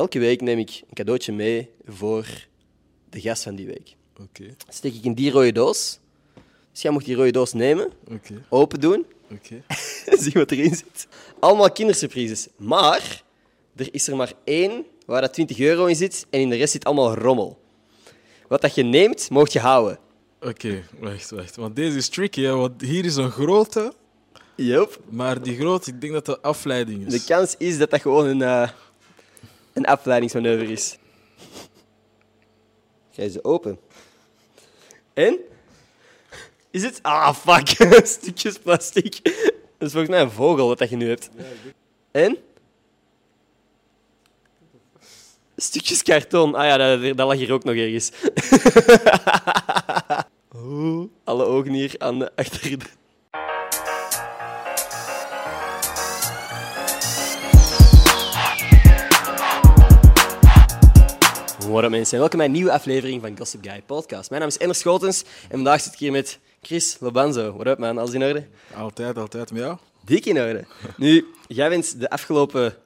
elke week neem ik een cadeautje mee voor de gast van die week. Oké, Steek ik in die rode doos. Dus jij moet die rode doos nemen, oké, open doen, oké. zie wat erin zit. Allemaal kindersurprises. Maar er is er maar één waar dat 20 euro in zit en in de rest zit allemaal rommel. Wat dat je neemt, mocht je houden. Oké, wacht, wacht. Want deze is tricky, hè? want hier is een grote, Yup. maar die grote, ik denk dat dat afleiding is. De kans is dat dat gewoon een, eh, een afleidingsmanoeuvre is. Ga je ze open? En? Is het? Ah, fuck. Stukjes plastic. Dat is volgens mij een vogel wat dat je nu hebt. En? Stukjes karton. Ah ja, dat, dat lag hier ook nog ergens. Alle ogen hier aan de achter de... Up mensen, welkom bij een nieuwe aflevering van Gossip Guy Podcast. Mijn naam is Ender Schotens en vandaag zit ik hier met Chris Lobanzo. What up man, alles in orde? Altijd, altijd met jou? Dik in orde. Nu, jij bent de afgelopen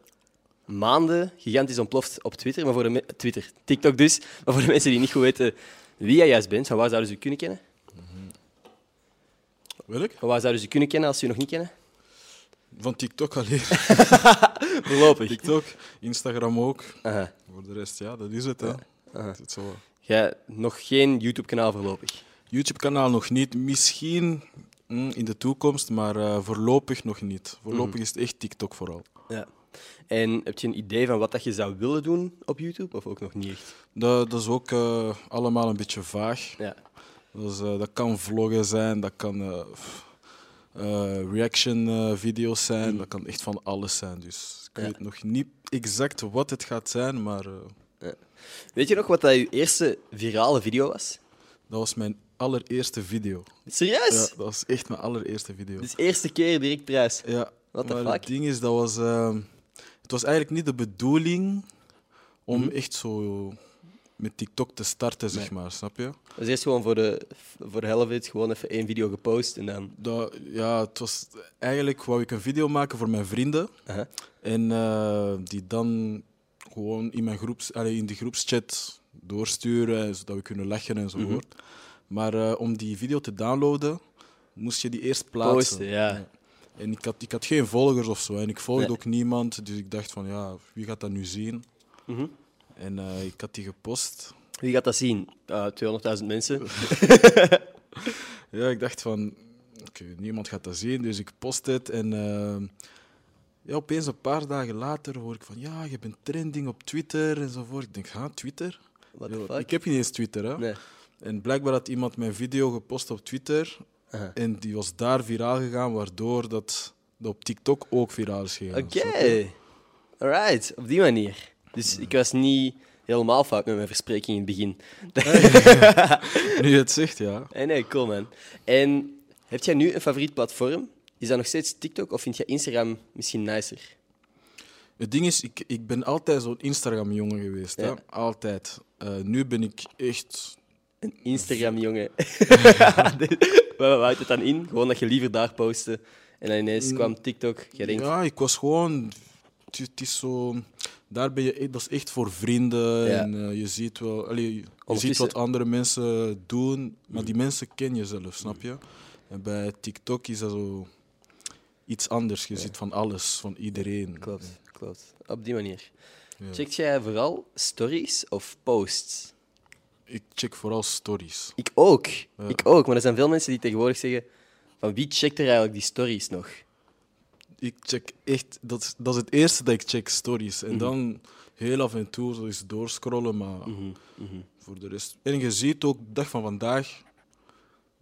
maanden gigantisch ontploft op Twitter, maar voor de Twitter, TikTok dus. Maar voor de mensen die niet goed weten wie jij juist bent, van waar zouden ze u kunnen kennen? Wil ik? Van waar zouden ze u kunnen kennen als ze u nog niet kennen? Van TikTok alleen. Voorlopig. TikTok, Instagram ook. Voor de rest, ja, dat is het. Hè. Dat is zo. Jij nog geen YouTube-kanaal voorlopig. YouTube-kanaal nog niet. Misschien mm, in de toekomst, maar eh, voorlopig nog niet. Voorlopig is het echt TikTok vooral. Ja. En heb je een idee van wat dat je zou willen doen op YouTube, of ook nog niet echt? Dat, dat is ook eh, allemaal een beetje vaag. Ja. Eh, dat kan vloggen zijn, dat kan eh, f- eh, reaction-video's zijn, dat kan echt van alles zijn. Dus ik Ja. weet nog niet exact wat het gaat zijn, maar eh, Weet je nog wat dat je eerste virale video was? dat was mijn allereerste video. Serieus? Ja, dat was echt mijn allereerste video. Dus eerste keer direct prijs. Ja, the maar fuck? het ding is, dat was, het was eigenlijk niet de bedoeling om Mhm. echt zo met TikTok te starten, zeg maar, snap je? Dus eerst gewoon voor de, voor de helft gewoon even één video gepost en dan... Dat, ja, het was eigenlijk wou ik een video maken voor mijn vrienden. En eh, die dan gewoon in, mijn groeps, allee, in de groepschat doorsturen, zodat we kunnen lachen enzovoort. Mhm. Maar eh, om die video te downloaden, moest je die eerst plaatsen. Posten, ja. En ik had, ik had geen volgers of zo. En ik volgde Nee. ook niemand. Dus ik dacht van, ja, wie gaat dat nu zien? Mhm. En eh, ik had die gepost. Wie gaat dat zien? Uh, 200.000 mensen. Ja, ik dacht van, oké, niemand gaat dat zien. Dus ik post het. En eh, ja, opeens een paar dagen later hoor ik van, ja, je bent trending op Twitter enzovoort. Ik denk, ha, Twitter? Ik heb niet eens Twitter, hè. Nee. En blijkbaar had iemand mijn video gepost op Twitter. En die was daar viraal gegaan, waardoor dat, dat op TikTok ook viraal is gegaan. Oké. je? Alright, op die manier. Dus ik was niet helemaal fout met mijn verspreking in het begin. Nu je het zegt, ja. Nee, nee, cool man. En heb jij nu een favoriet platform? Is dat nog steeds TikTok of vind je Instagram misschien nicer? Het ding is, ik, ik ben altijd zo'n Instagram-jongen geweest. Hè? Altijd. Eh, nu ben ik echt... Een Instagram-jongen. Waar houdt het dan in? Gewoon dat je liever daar postte en dan ineens kwam TikTok. Denkt, Ja, ik was gewoon... Het is zo... Daar ben je... e- Dat is echt voor vrienden. Ja. En eh, je ziet wel... Allee, je ziet wat andere mensen doen, maar die mensen ken je zelf, snap je? En bij TikTok is dat zo... Iets anders. Je ziet van alles, van iedereen. klopt, klopt. Op die manier. Ja. Checkt jij vooral stories of posts? Ik check vooral stories. Ik ook. Ik ook. Maar er zijn veel mensen die tegenwoordig zeggen van wie checkt er eigenlijk die stories nog? Ik check echt, dat is, dat is het eerste dat ik check, stories. Mhm. En dan heel af en toe zo eens doorscrollen, maar Mhm, voor de rest. En je ziet ook, de dag van vandaag,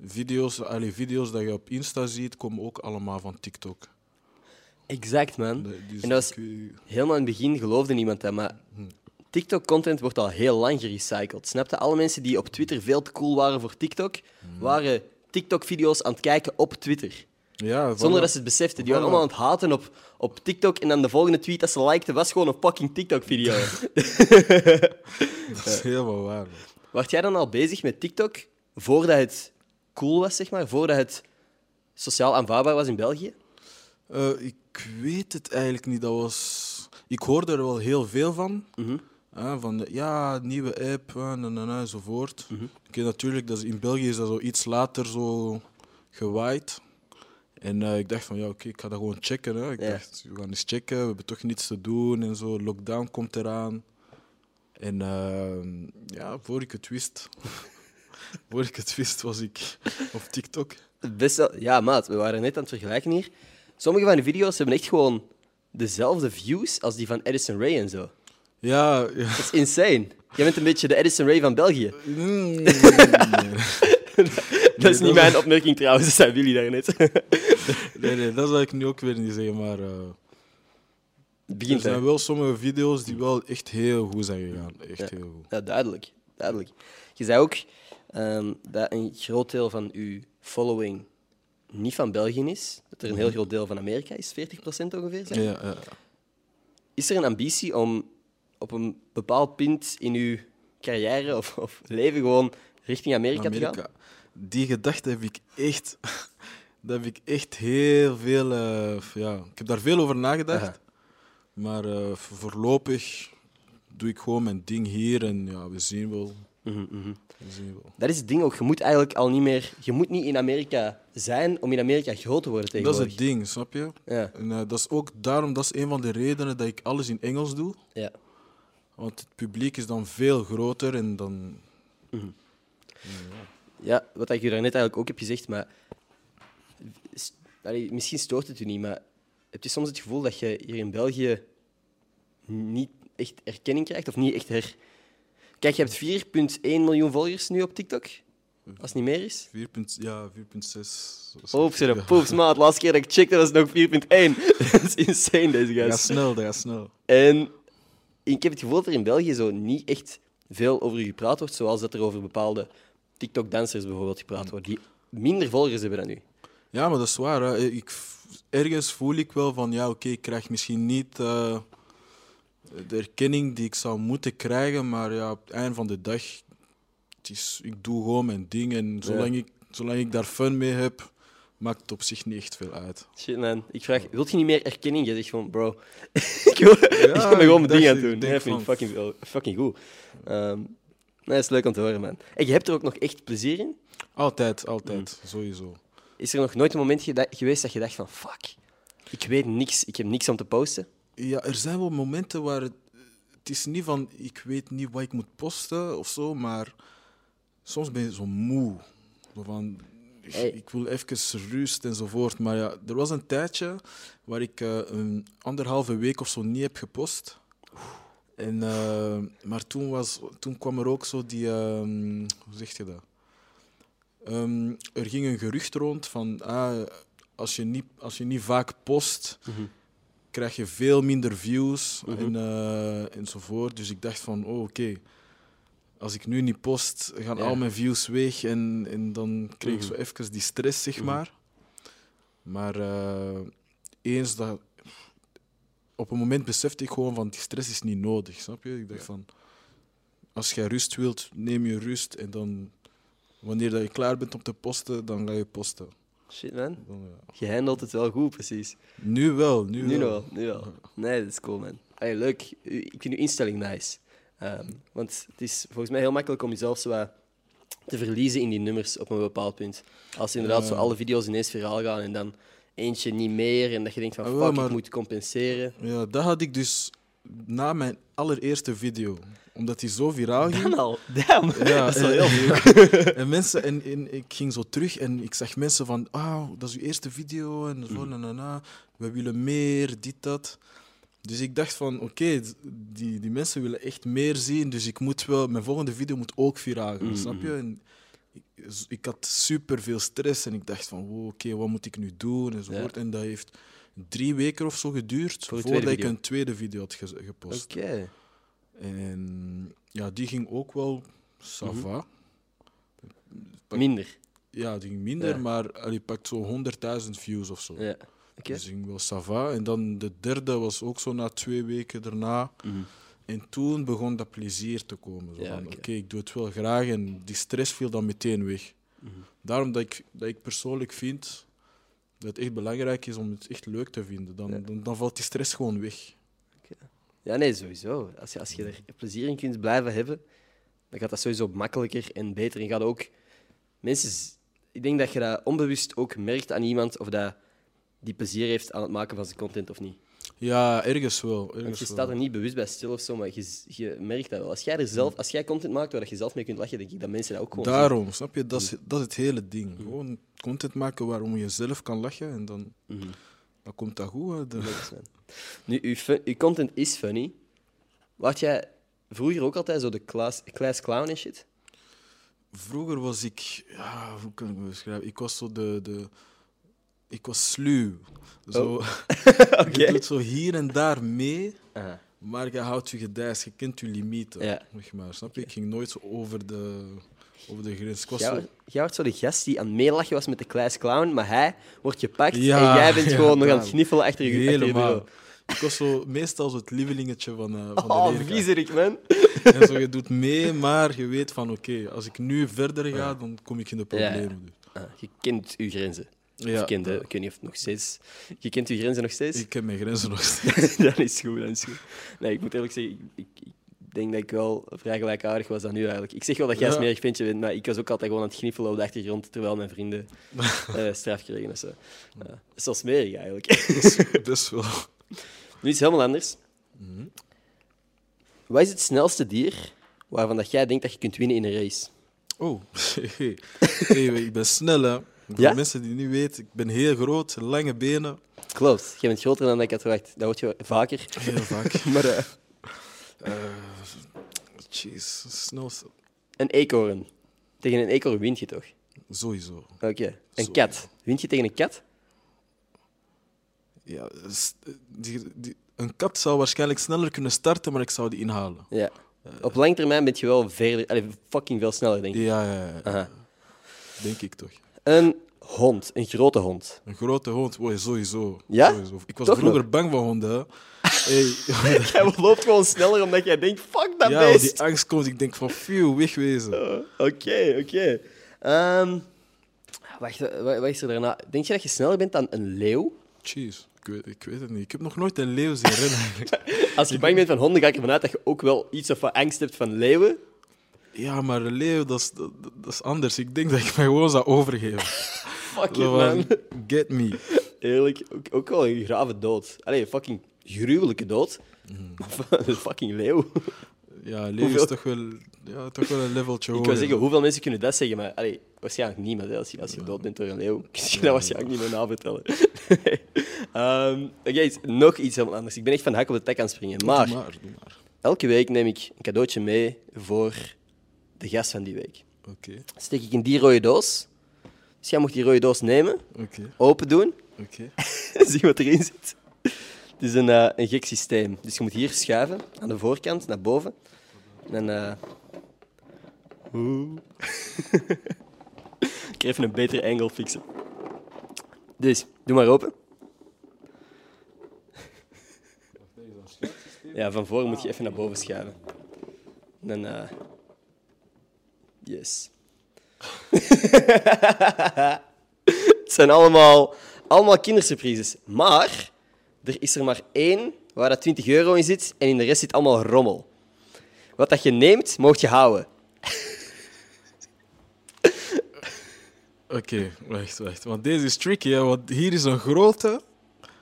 video's, allee, video's dat je op Insta ziet, komen ook allemaal van TikTok. Exact, man. Nee, dus En dat was ik, eh, helemaal in het begin geloofde niemand dat, maar TikTok-content wordt al heel lang gerecycled. Snap je? Alle mensen die op Twitter veel te cool waren voor TikTok, waren TikTok-video's aan het kijken op Twitter. Ja, Zonder dat ze het beseften. Die waren allemaal aan het haten op, op TikTok en dan de volgende tweet dat ze likten was gewoon een fucking TikTok-video. Dat is helemaal waar. man. Wart jij dan al bezig met TikTok voordat het cool was, zeg maar? Voordat het sociaal aanvaardbaar was in België? Eh, ik weet het eigenlijk niet. Dat was... ik hoorde er wel heel veel van. Mhm. hè, van eh, ja, nieuwe app, na, na, enzovoort. Mhm. Oké, natuurlijk, dat is, in België is dat zo iets later zo gewaaid. En eh, ik dacht van ja, oké, ik ga dat gewoon checken. Hè. Ik Ja. dacht, we gaan eens checken, we hebben toch niets te doen en zo. Lockdown komt eraan. En eh, ja, voor ik het wist, voor ik het wist, was ik op TikTok. Het beste, ja, maat, we waren net aan het vergelijken hier. Sommige van de video's hebben echt gewoon dezelfde views als die van Edison Ray en zo. Ja, ja. Dat is insane. Jij bent een beetje de Edison Ray van België. Mm, Dat is niet mijn opmerking trouwens, dat zei Willy daarnet. nee, nee, dat zou ik nu ook weer niet zeggen, maar eh, Het er begint zijn hè. wel sommige video's die wel echt heel goed zijn gegaan. Echt Ja. heel goed. Ja, duidelijk. duidelijk. Je zei ook ehm, dat een groot deel van uw following niet van België is. Dat er een heel groot deel van Amerika is, 40% ongeveer. Zeg. Ja, ja, ja. Is er een ambitie om op een bepaald punt in uw carrière of, of leven gewoon richting Amerika, te gaan? Die gedachte heb ik echt, dat heb ik echt heel veel. eh, ja, ik heb daar veel over nagedacht. Aha. Maar eh, vo- voorlopig doe ik gewoon mijn ding hier en ja, we zien wel. Mhm, mhm. We zien wel. Dat is het ding ook. Je moet eigenlijk al niet meer... Je moet niet in Amerika zijn om in Amerika groot te worden Dat is tegenwoordig. het ding, snap je? Ja, En eh, dat is ook daarom, dat is een van de redenen dat ik alles in Engels doe. ja. Want het publiek is dan veel groter en dan. ja, wat ik u daarnet eigenlijk ook heb gezegd, maar... allee, misschien stoort het u niet, maar heb je soms het gevoel dat je hier in België niet echt erkenning krijgt? Of niet echt her... Kijk, je hebt 4,1 miljoen volgers nu op TikTok. Als het niet meer is. 4, ja, 4,6. Oeps, er poeps, maat. Laatste keer dat ik checkte was het nog 4,1. dat is insane, deze gast. snel, dat gaat snel. En ik heb het gevoel dat er in België zo niet echt veel over gepraat wordt, zoals dat er over bepaalde TikTok-dansers bijvoorbeeld gepraat wordt, die minder volgers hebben dan u. Ja, maar dat is waar. Hè. Ik, ergens voel ik wel van, ja, oké, ik krijg misschien niet eh, de erkenning die ik zou moeten krijgen, maar ja, op het einde van de dag, het is, ik doe gewoon mijn ding en zolang, ik, zolang ik daar fun mee heb, maakt het op zich niet echt veel uit. Shit, man. Ik vraag, wilt je niet meer erkenning? Je zegt gewoon, bro, ik wil, ik wil me gewoon mijn ik ding aan doen. ik denk vind ik fucking, fucking goed. Ehm, nee, dat is leuk om te horen, man. En je hebt er ook nog echt plezier in? Altijd, altijd, sowieso. Is er nog nooit een moment geweest dat je dacht van, fuck, ik weet niks, ik heb niks om te posten? Ja, er zijn wel momenten waar het, het is niet van ik weet niet wat ik moet posten of zo, maar soms ben je zo moe. Zo van, ik, Hey. ik wil even rust enzovoort. Maar ja, er was een tijdje waar ik eh, een anderhalve week of zo niet heb gepost. En, eh, maar toen, was, toen kwam er ook zo die, ehm, hoe zeg je dat? Ehm, er ging een gerucht rond van ah, als, je niet, als je niet vaak post, krijg je veel minder views Mhm. en, eh, enzovoort. Dus ik dacht van, oh oké, als ik nu niet post, gaan Ja. al mijn views weg en, en dan kreeg ik Mhm. zo even die stress, zeg Mhm. maar. Maar eh, eens dat... Op een moment besefte ik gewoon van, die stress is niet nodig, snap je? Ik dacht van, als jij rust wilt, neem je rust en dan... Wanneer dat je klaar bent om te posten, dan ga je posten. Shit, man. Dan, ja. Je handelt het wel goed, precies. Nu wel, nu, Nu wel. wel, nu wel. Nee, dat is cool, man. Allee, leuk. Ik vind uw instelling nice. Ehm, want het is volgens mij heel makkelijk om jezelf zo wat te verliezen in die nummers op een bepaald punt. Als inderdaad zo alle video's ineens viraal gaan en dan eentje niet meer en dat je denkt van Ah, fuck, ik moet compenseren. Ja, dat had ik dus na mijn allereerste video. Omdat die zo viraal ging. Dan al. Damn. Ja, dat is wel en, heel en mensen, en, en ik ging zo terug en ik zag mensen van, ah, dat is uw eerste video en zo, na, na, na. we willen meer, dit, dat. Dus ik dacht van, oké, die, die mensen willen echt meer zien, dus ik moet wel, mijn volgende video moet ook viraal gaan, Mhm. snap je? En ik, ik had super veel stress en ik dacht van, wow, oké, wat moet ik nu doen enzovoort. En dat heeft drie weken of zo geduurd Voor voordat ik een tweede video had ge- gepost. Oké. En ja, die ging ook wel ça Mhm. Minder. Ja, die ging minder, Ja. maar allee, pakt zo 100.000 views of zo. Ja. Dus die ging wel ça va. En dan de derde was ook zo na twee weken daarna. Mhm. En toen begon dat plezier te komen. Zo Ja, van, oké. Ik doe het wel graag en die stress viel dan meteen weg. Mhm. Daarom dat ik, dat ik persoonlijk vind dat het echt belangrijk is om het echt leuk te vinden. Dan, Ja. dan, dan valt die stress gewoon weg. Ja, nee, sowieso. Als je, als je er plezier in kunt blijven hebben, dan gaat dat sowieso makkelijker en beter. En gaat ook... Mensen... Ik denk dat je dat onbewust ook merkt aan iemand of dat die plezier heeft aan het maken van zijn content of niet. Ja, ergens wel. Want je staat er niet bewust bij stil of zo, maar je, je merkt dat wel. Als jij er zelf, als jij content maakt waar je zelf mee kunt lachen, denk ik dat mensen dat ook gewoon zien. Daarom, snap je? Dat is, dat is het hele ding. Gewoon content maken waarom je zelf kan lachen en dan, dan komt dat goed. hè. De- Dat. Nu, uw, uw content is funny. Wacht jij vroeger ook altijd zo de class, class clown en shit? Vroeger was ik, ja, hoe kan ik me beschrijven? Ik was zo de, de ik was sluw. Zo, Oké. Je doet zo hier en daar mee, maar je houdt je gedijs, je kent je limieten. Ja. Zeg maar, snap je? Ik ging nooit zo over de, over de grens. Jij zo, wordt- jij wordt zo de gast die aan het meelachen was met de class clown, maar hij wordt gepakt Ja, en jij bent ja, gewoon nog aan het gniffelen achter je, achter je helemaal. Ik was zo meestal zo het lievelingetje van, eh, van de Oh, leerkracht. viezerik, man. En zo, je doet mee, maar je weet van oké, als ik nu verder ga, dan kom ik in de problemen. Dus. Ah, je kent je grenzen. Ja, kende, ik weet niet of het nog steeds... Je kent je grenzen nog steeds? Ik heb mijn grenzen nog steeds. dat is goed, dat is goed. Nee, ik moet eerlijk zeggen, ik, ik, denk dat ik wel vrij gelijkaardig was dan nu eigenlijk. Ik zeg wel dat jij een Ja. smerig ventje bent, maar ik was ook altijd gewoon aan het gniffelen op de achtergrond, terwijl mijn vrienden eh, straf kregen. en zo. Dat is wel smerig eigenlijk. Best wel. nu iets helemaal anders. Wat is het snelste dier waarvan dat jij denkt dat je kunt winnen in een race? Oh, hey, hey, ik ben snel hè. Voor Ja? mensen die niet weten, ik ben heel groot, lange benen. Klopt, jij bent groter dan ik had verwacht. Dat hoort je vaker. Heel vaak. Maar eh, Eh, Jeez, snel. een eekhoorn. Tegen een eekhoorn wint je toch? Sowieso. Oké. Een kat. Wint je tegen een kat? Ja, die, die, een kat zou waarschijnlijk sneller kunnen starten, maar ik zou die inhalen. Ja. Op lange termijn ben je wel verder, fucking veel sneller, denk ik. Ja, ja, ja, Aha. denk ik toch. Een hond, een grote hond. Een grote hond, oh, sowieso. Ja? sowieso. Ik was Toch vroeger nog? bang van honden. Hey, Jij loopt gewoon sneller omdat jij denkt, fuck dat ja, beest. die angst komt. Ik denk van, phew, wegwezen. Oh, Oké, oké. Ehm, wacht, wa- wat is er daarna? Denk je dat je sneller bent dan een leeuw? Jeez, ik weet, ik weet het niet. Ik heb nog nooit een leeuw zien rennen. Als je bang bent van honden, ga ik ervan uit dat je ook wel iets of wat angst hebt van leeuwen. Ja, maar een leeuw, dat is, dat, dat is anders. Ik denk dat ik mij gewoon zou overgeven. Fuck van, man. Get me. Eerlijk, ook, ook wel een grave dood. Allee, een fucking gruwelijke dood. een fucking leeuw. Ja, leeuw Hoeveel- is toch wel, ja, toch wel een leveltje Ik hoger. wil zeggen, hoeveel mensen kunnen dat zeggen? Maar allee, waarschijnlijk niemand. Hè. Als, je, als je dood bent door een leeuw, kun je dat waarschijnlijk niet meer navertellen. Nee. Ehm, Oké, nog iets helemaal anders. Ik ben echt van hak op de tak aan het springen. Maar Doe maar, doe maar. elke week neem ik een cadeautje mee voor de gast van die week. Oké, Steek ik in die rode doos. Dus jij mag die rode doos nemen, oké, open doen, oké. zien wat erin zit. Het is een, eh, een gek systeem. Dus je moet hier schuiven, aan de voorkant, naar boven. En dan... eh, ik ga even een betere angle fixen. Dus, doe maar open. Ja, van voren moet je even naar boven schuiven. En dan... eh, Yes. Het zijn allemaal, allemaal kindersurprises. Maar er is er maar één waar dat 20 euro in zit en in de rest zit allemaal rommel. Wat dat je neemt, mocht je houden. Oké, wacht, wacht. Want deze is tricky, hè, want hier is een grote,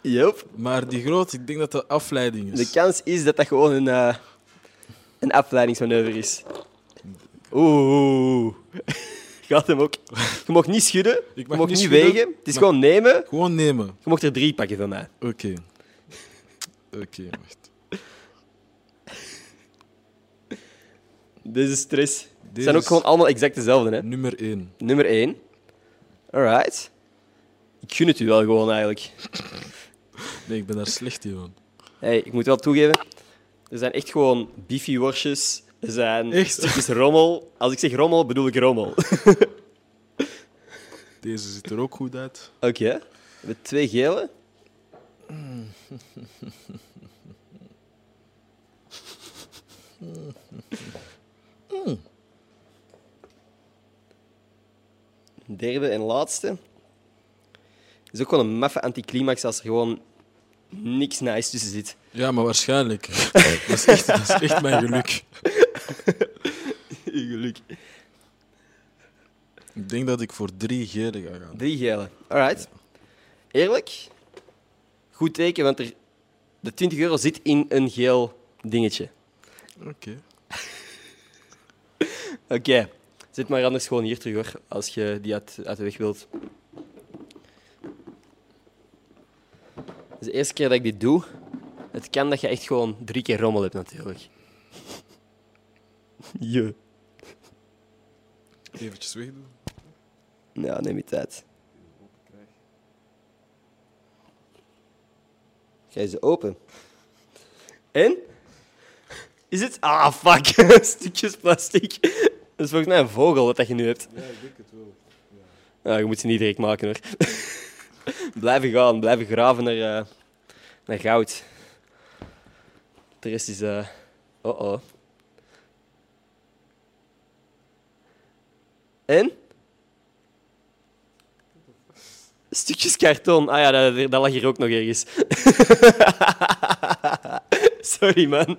Yup. maar die grote, ik denk dat dat afleiding is. De kans is dat dat gewoon een, eh, een afleidingsmanoeuvre is. Oeh. Gaat hem ook. Je mag niet schudden, je mag mag niet wegen. Het is gewoon nemen. Gewoon nemen. Je mocht er drie pakken van mij. Oké. Oké, wacht. Deze stress. Het Deze zijn ook gewoon allemaal exact dezelfde. Hè? Nummer 1. Nummer 1. Alright. Ik gun het u wel gewoon eigenlijk. Nee, ik ben daar slecht in van. Hey, ik moet wel toegeven, er zijn echt gewoon beefy worstjes. Zijn Echt? stukjes rommel. Als ik zeg rommel, bedoel ik rommel. Deze ziet er ook goed uit. Oké. We twee gele. Derde en laatste. is ook gewoon een maffe anticlimax als er gewoon niks nice tussen zit. Ja, maar waarschijnlijk. dat, is echt, dat is echt mijn geluk. Geluk. Ik denk dat ik voor drie gele ga gaan. Drie gele. Alright. Eerlijk? Goed teken, want er, de 20 euro zit in een geel dingetje. Oké. Oké. Zet maar anders gewoon hier terug hoor, als je die uit, uit de weg wilt. Het is de eerste keer dat ik dit doe. Het kan dat je echt gewoon drie keer rommel hebt natuurlijk. Je. Eventjes wegdoen. Ja, neem je tijd. Ga je ze open? En? Is het? Ah, fuck. Stukjes plastic. Dat is volgens mij een vogel wat dat je nu hebt. Ja, ik denk het wel. Ja, je moet ze niet direct maken hoor. blijven gaan, blijven graven naar, eh, naar goud. De rest is. eh oh En? Stukjes karton. Ah ja, dat, dat lag hier ook nog ergens. Sorry man.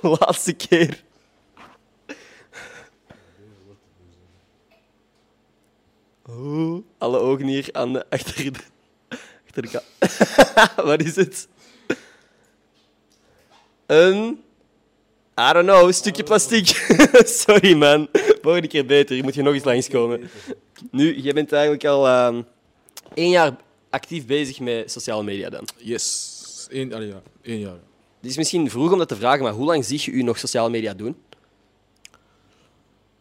Laatste keer. Oh, alle ogen hier aan de, achter de, achter Wat is het? Een... I don't know, stukje plastic. Sorry, man. Volgende keer beter. Je moet je nog eens langskomen. Nu, jij bent eigenlijk al ehm, één jaar actief bezig met sociale media dan. Yes. Eén, allee, ja. Eén jaar. Het is misschien vroeg om dat te vragen, maar hoe lang zie je u nog sociale media doen?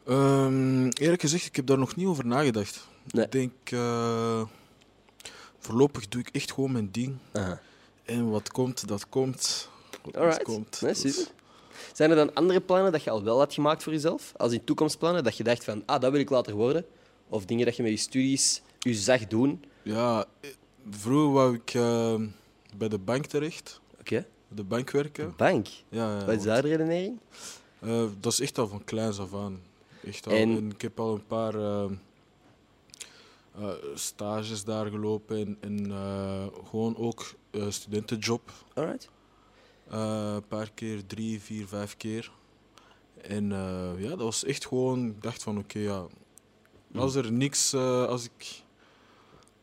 Ehm, eerlijk gezegd, ik heb daar nog niet over nagedacht. Nee. Ik denk... eh, voorlopig doe ik echt gewoon mijn ding. Aha. En wat komt, dat komt. Wat Alright. komt. Nee. Zijn er dan andere plannen dat je al wel had gemaakt voor jezelf? Als in toekomstplannen, dat je dacht van, ah, dat wil ik later worden? Of dingen dat je met je studies je zag doen? Ja, eh, vroeger wou ik eh, bij de bank terecht. Oké. De bank werken. Bank. Ja, ja, Wat is daar de redenering? eh, dat is echt al van kleins af aan. Echt al. En- En... ik heb al een paar stages daar gelopen en, en gewoon ook studentenjob. Alright. Eh, een paar keer, drie, vier, vijf keer. En eh, ja, dat was echt gewoon, ik dacht van oké, ja, als er niks, eh, als ik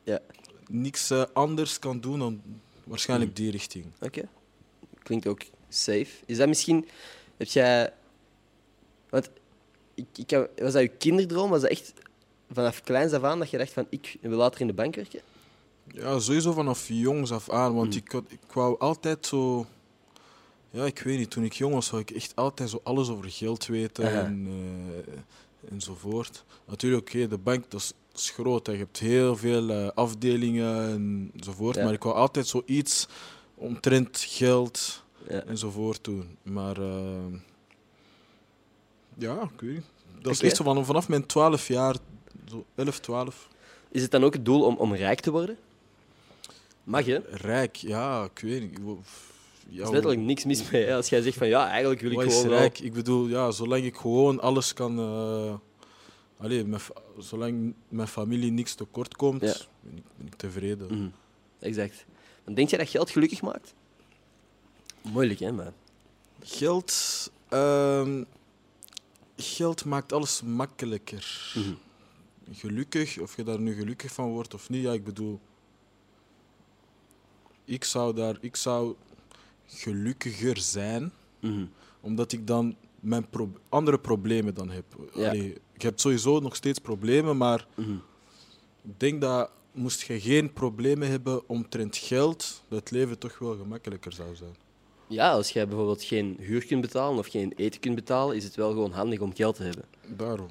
Ja. niks anders kan doen, dan waarschijnlijk die richting. Oké. Klinkt ook safe. Is dat misschien... Heb jij... Want ik, ik, was dat je kinderdroom? Was dat echt vanaf kleins af aan dat je dacht van, ik wil later in de bank werken? Ja, sowieso vanaf jongs af aan, want Mm. ik, ik wou altijd zo... Ja, ik weet niet, toen ik jong was, wou ik echt altijd zo alles over geld weten en, eh, enzovoort. Natuurlijk, oké, de bank, dat is, dat is groot. hè. Je hebt heel veel eh, afdelingen enzovoort, Ja. maar ik wou altijd zoiets omtrent geld Ja. enzovoort doen. Maar eh, ja, ik weet niet. Dat is echt zo van, vanaf mijn 12 jaar, zo 11, 12. Is het dan ook het doel om, om rijk te worden? Mag je? Rijk, ja, ik weet niet. Ja, is letterlijk niks mis mee. Hè? Als jij zegt van, ja, eigenlijk wil ik gewoon wel... rijk? Ik bedoel, ja, zolang ik gewoon alles kan. eh allee, mijn, fa- zolang mijn familie niks tekort komt, Ja. ben, ik, ben ik tevreden. Mhm, Exact. Dan denk jij dat geld gelukkig maakt? Moeilijk, hè, maar... Geld, ehm, geld maakt alles makkelijker. Mhm. Gelukkig, of je daar nu gelukkig van wordt of niet, ja, ik bedoel. Ik zou daar, ik zou gelukkiger zijn Mhm. omdat ik dan mijn pro- andere problemen dan heb. Ja. Allee, ik heb sowieso nog steeds problemen, maar Mhm. ik denk dat moest je geen problemen hebben omtrent geld, dat het leven toch wel gemakkelijker zou zijn. Ja, als jij bijvoorbeeld geen huur kunt betalen of geen eten kunt betalen, is het wel gewoon handig om geld te hebben. Daarom.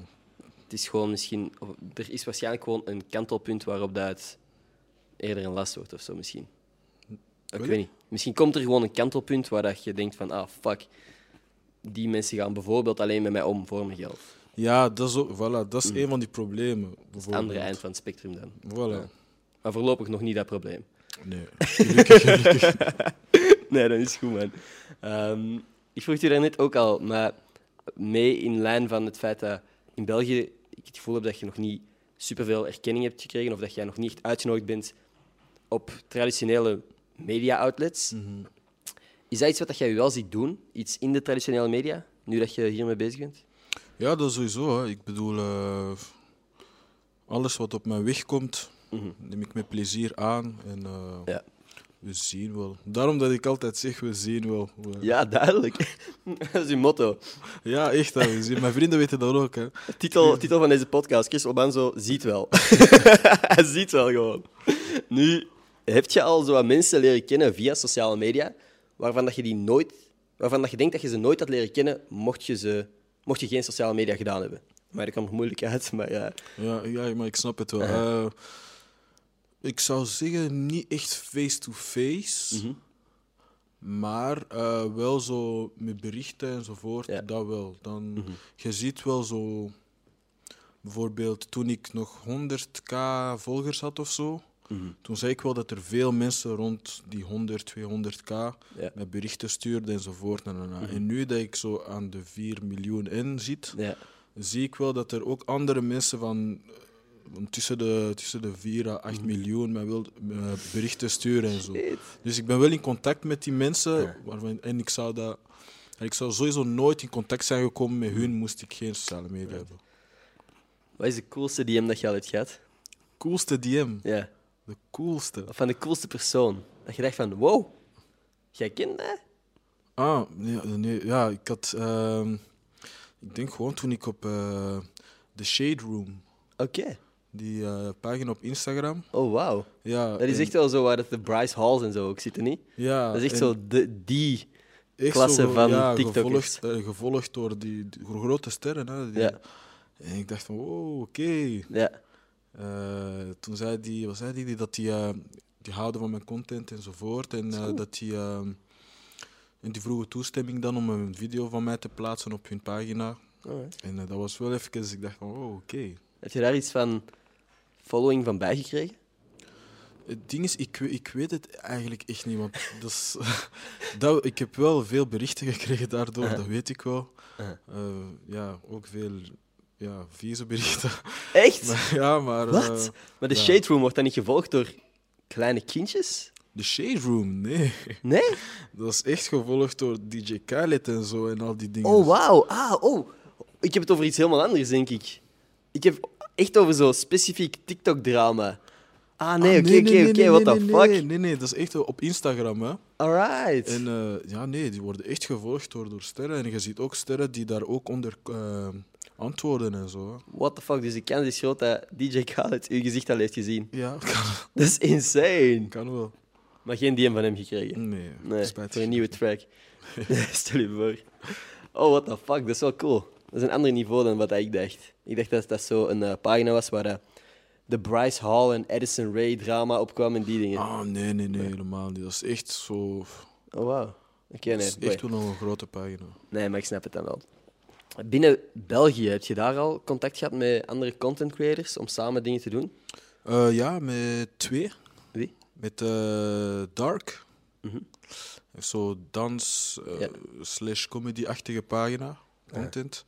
Het is gewoon misschien... Er is waarschijnlijk gewoon een kantelpunt waarop dat eerder een last wordt of zo, misschien. Ik Wel? weet niet. Misschien komt er gewoon een kantelpunt waar dat je denkt van, ah, fuck, die mensen gaan bijvoorbeeld alleen met mij om voor mijn geld. Ja, dat is, ook, voilà, dat is een van die problemen. Het andere eind van het spectrum dan. Voilà. Ja. Maar voorlopig nog niet dat probleem. Nee, gelukkig, gelukkig. Nee, dat is goed, man. Ehm, ik vroeg je daarnet ook al, maar mee in lijn van het feit dat in België ik het gevoel heb dat je nog niet superveel erkenning hebt gekregen of dat jij nog niet echt uitgenodigd bent op traditionele media-outlets. Is dat iets wat jij wel ziet doen? Iets in de traditionele media, nu dat je hiermee bezig bent? Ja, dat sowieso. Hè. Ik bedoel, eh, alles wat op mijn weg komt, neem ik met plezier aan. En eh, Ja. we zien wel. Daarom dat ik altijd zeg, we zien wel. We- Ja, duidelijk. dat is uw motto. Ja, echt. Hè, we zien. Mijn vrienden weten dat ook. Hè. Titel, titel van deze podcast, Chris Obanzo ziet wel. Hij ziet wel gewoon. Nu, heb je al zo wat mensen leren kennen via sociale media, waarvan dat je die nooit, waarvan dat je denkt dat je ze nooit had leren kennen, mocht je, ze, mocht je geen sociale media gedaan hebben? Maar dat kwam moeilijk uit, maar ja. Ja, ja, maar ik snap het wel. Eh, ik zou zeggen, niet echt face-to-face. Mhm. Maar eh, wel zo met berichten enzovoort, Ja. Mhm. dat wel. Dan, Je ziet wel zo... Bijvoorbeeld toen ik nog 100k volgers had of zo, Mhm. toen zei ik wel dat er veel mensen rond die 100, 200k Ja. Mhm. met berichten stuurden enzovoort. En, en, en nu dat ik zo aan de 4 miljoen in zit, ja. zie ik wel dat er ook andere mensen van, eh, tussen, de, tussen de 4 à 8 miljoen mij wil eh, berichten sturen en zo. Dus ik ben wel in contact met die mensen waarvan, en ik zou, dat, ik zou sowieso nooit in contact zijn gekomen met hun moest ik geen sociale media hebben. Wat is de coolste DM dat je al hebt gehad? Coolste DM, Ja. De coolste. Of van de coolste persoon? Dat je dacht van, wow, jij kent mij? Ah, nee, nee, ja, ik had, ehm, ik denk gewoon toen ik op eh The Shade Room, Oké. die eh, pagina op Instagram, Oh, wauw. ja. Dat is en- echt wel zo waar dat de Bryce Halls en zo ook zitten, niet? ja, Dat is echt en- zo de, die. klasse zo, van ja, TikTokers. Gevolgd, eh, gevolgd door die, die grote sterren. Hè, die- Ja. En ik dacht van, wow, oké. Ja. Eh, toen zei die, wat zei die, die dat die, eh, die houden van mijn content enzovoort. En dat die, eh, en die vroegen toestemming dan om een video van mij te plaatsen op hun pagina. En dat was wel even, ik dacht van, oh, oké. Heb je daar iets van following van bijgekregen? Het ding is, ik, ik weet het eigenlijk echt niet. Want dat is, dat, ik heb wel veel berichten gekregen daardoor, dat weet ik wel. Uh-huh. Ja, ook veel ja, vieze berichten. Echt? Maar, ja, maar... Wat? eh, maar de ja. Shade Room wordt dan niet gevolgd door kleine kindjes? de Shade Room, nee. Nee? Dat is echt gevolgd door DJ Khaled en zo en al die dingen. Oh, wauw. Ah, oh. Ik heb het over iets helemaal anders, denk ik. Ik heb echt over zo specifiek TikTok-drama. Ah, nee, Ah, oké, oké, oké, what the nee, fuck? Nee, nee, nee, dat is echt op Instagram, hè. Alright. En eh, ja, nee, die worden echt gevolgd door, door sterren. En je ziet ook sterren die daar ook onder eh, antwoorden en zo. What the fuck, dus de kans is groot dat DJ Khaled uw gezicht al heeft gezien. Ja, kan, Dat is insane. kan wel. Maar geen DM van hem gekregen. Nee, Nee, spijtig. voor een nieuwe track. Stel je voor. Oh, what the fuck, dat is wel cool. Dat is een ander niveau dan wat ik dacht. Ik dacht dat dat zo een eh, pagina was waar eh, de Bryce Hall en Addison Ray drama opkwam en die dingen. Ah, nee, nee, nee, helemaal niet. Dat is echt zo... Oh, wauw. Oké, Dat nee. is echt wel een grote pagina. Nee, maar ik snap het dan wel. Binnen België, heb je daar al contact gehad met andere content creators om samen dingen te doen? Eh, ja, met twee. Wie? Met eh, Dark. Mhm. Zo dans eh, Ja. slash comedy-achtige pagina, content.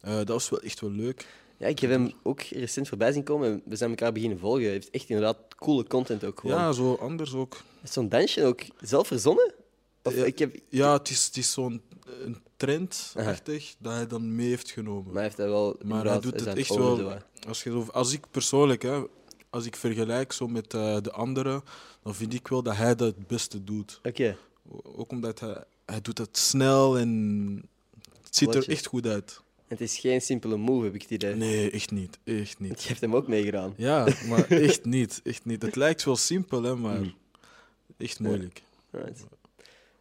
Eh, dat was wel echt wel leuk. Ja, ik heb hem ook recent voorbij zien komen en we zijn elkaar beginnen volgen. Hij heeft echt inderdaad coole content ook gewoon. Ja, zo anders ook. Is Zo'n dansje ook zelf verzonnen? Of Ja. ik heb... Ja, het is, het is zo'n een trend, Aha. achtig, dat hij dan mee heeft genomen. Maar hij heeft dat wel... Maar hij doet het echt wel. Als, je, als ik persoonlijk, hè, als ik vergelijk zo met eh, de anderen, dan vind ik wel dat hij dat het beste doet. Oké. Ook omdat hij, hij doet het snel en het ziet er echt goed uit. Het is geen simpele move, heb ik het idee. Nee, echt niet. Echt Want niet. je hebt hem ook meegedaan. Ja, maar echt niet. Echt niet. Het lijkt wel simpel, hè, maar Mm. echt moeilijk. Right.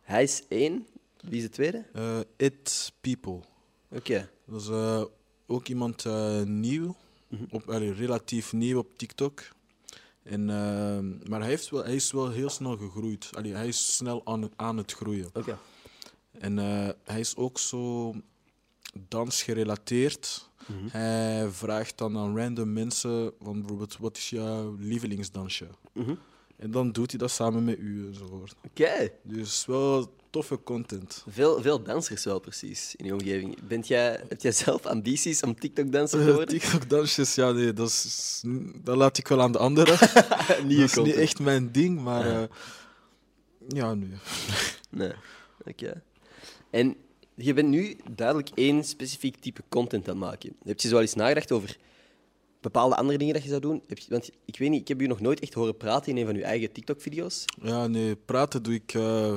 Hij is één. Wie is de tweede? Eh It People. Oké. Dat is eh, ook iemand eh, nieuw, Mhm. op, allee, relatief nieuw op TikTok. En, maar hij, heeft wel, hij is wel heel snel gegroeid. Allee, hij is snel aan het, aan het groeien. Oké. En hij is ook zo dansgerelateerd. Mhm. Hij vraagt dan aan random mensen van bijvoorbeeld, wat is jouw lievelingsdansje? Mhm. En dan doet hij dat samen met u enzovoort. Oké. Dus wel toffe content. Veel, veel dansers wel precies in je omgeving. Bent jij, heb jij zelf ambities om TikTok-danser te worden? TikTok-dansjes, ja, nee, dat, is, dat laat ik wel aan de anderen. Dat is niet echt mijn ding, maar Ja. eh, Ja, nu. Nee. Oké. En je bent nu duidelijk één specifiek type content aan het maken. Heb je zo wel eens nagedacht over bepaalde andere dingen dat je zou doen? Heb je, want ik weet niet, ik heb u nog nooit echt horen praten in een van uw eigen TikTok-video's. Ja, nee, praten doe ik eh,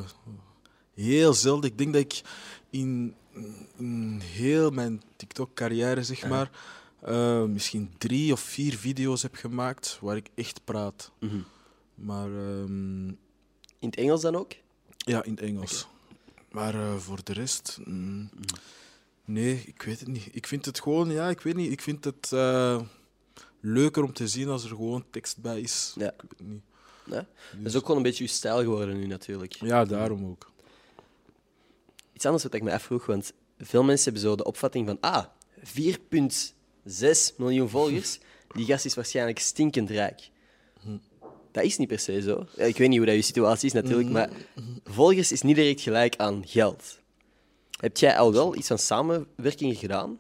heel zelden. Ik denk dat ik in, in heel mijn TikTok-carrière, zeg maar, eh, misschien drie of vier video's heb gemaakt waar ik echt praat. Maar ehm, In het Engels dan ook? ja, in het Engels. Maar eh, voor de rest, mm, nee, ik weet het niet. Ik vind het gewoon, ja, ik weet niet. Ik vind het eh, leuker om te zien als er gewoon tekst bij is. Ja. Ik weet het niet. Nee? Dat is ook gewoon een beetje uw stijl geworden nu natuurlijk. Ja, daarom ook. Iets anders wat ik me afvroeg, want veel mensen hebben zo de opvatting van ah, 4,6 miljoen volgers, die gast is waarschijnlijk stinkend rijk. Dat is niet per se zo. Ik weet niet hoe dat je situatie is natuurlijk, maar volgers is niet direct gelijk aan geld. Heb jij al wel iets van samenwerkingen gedaan?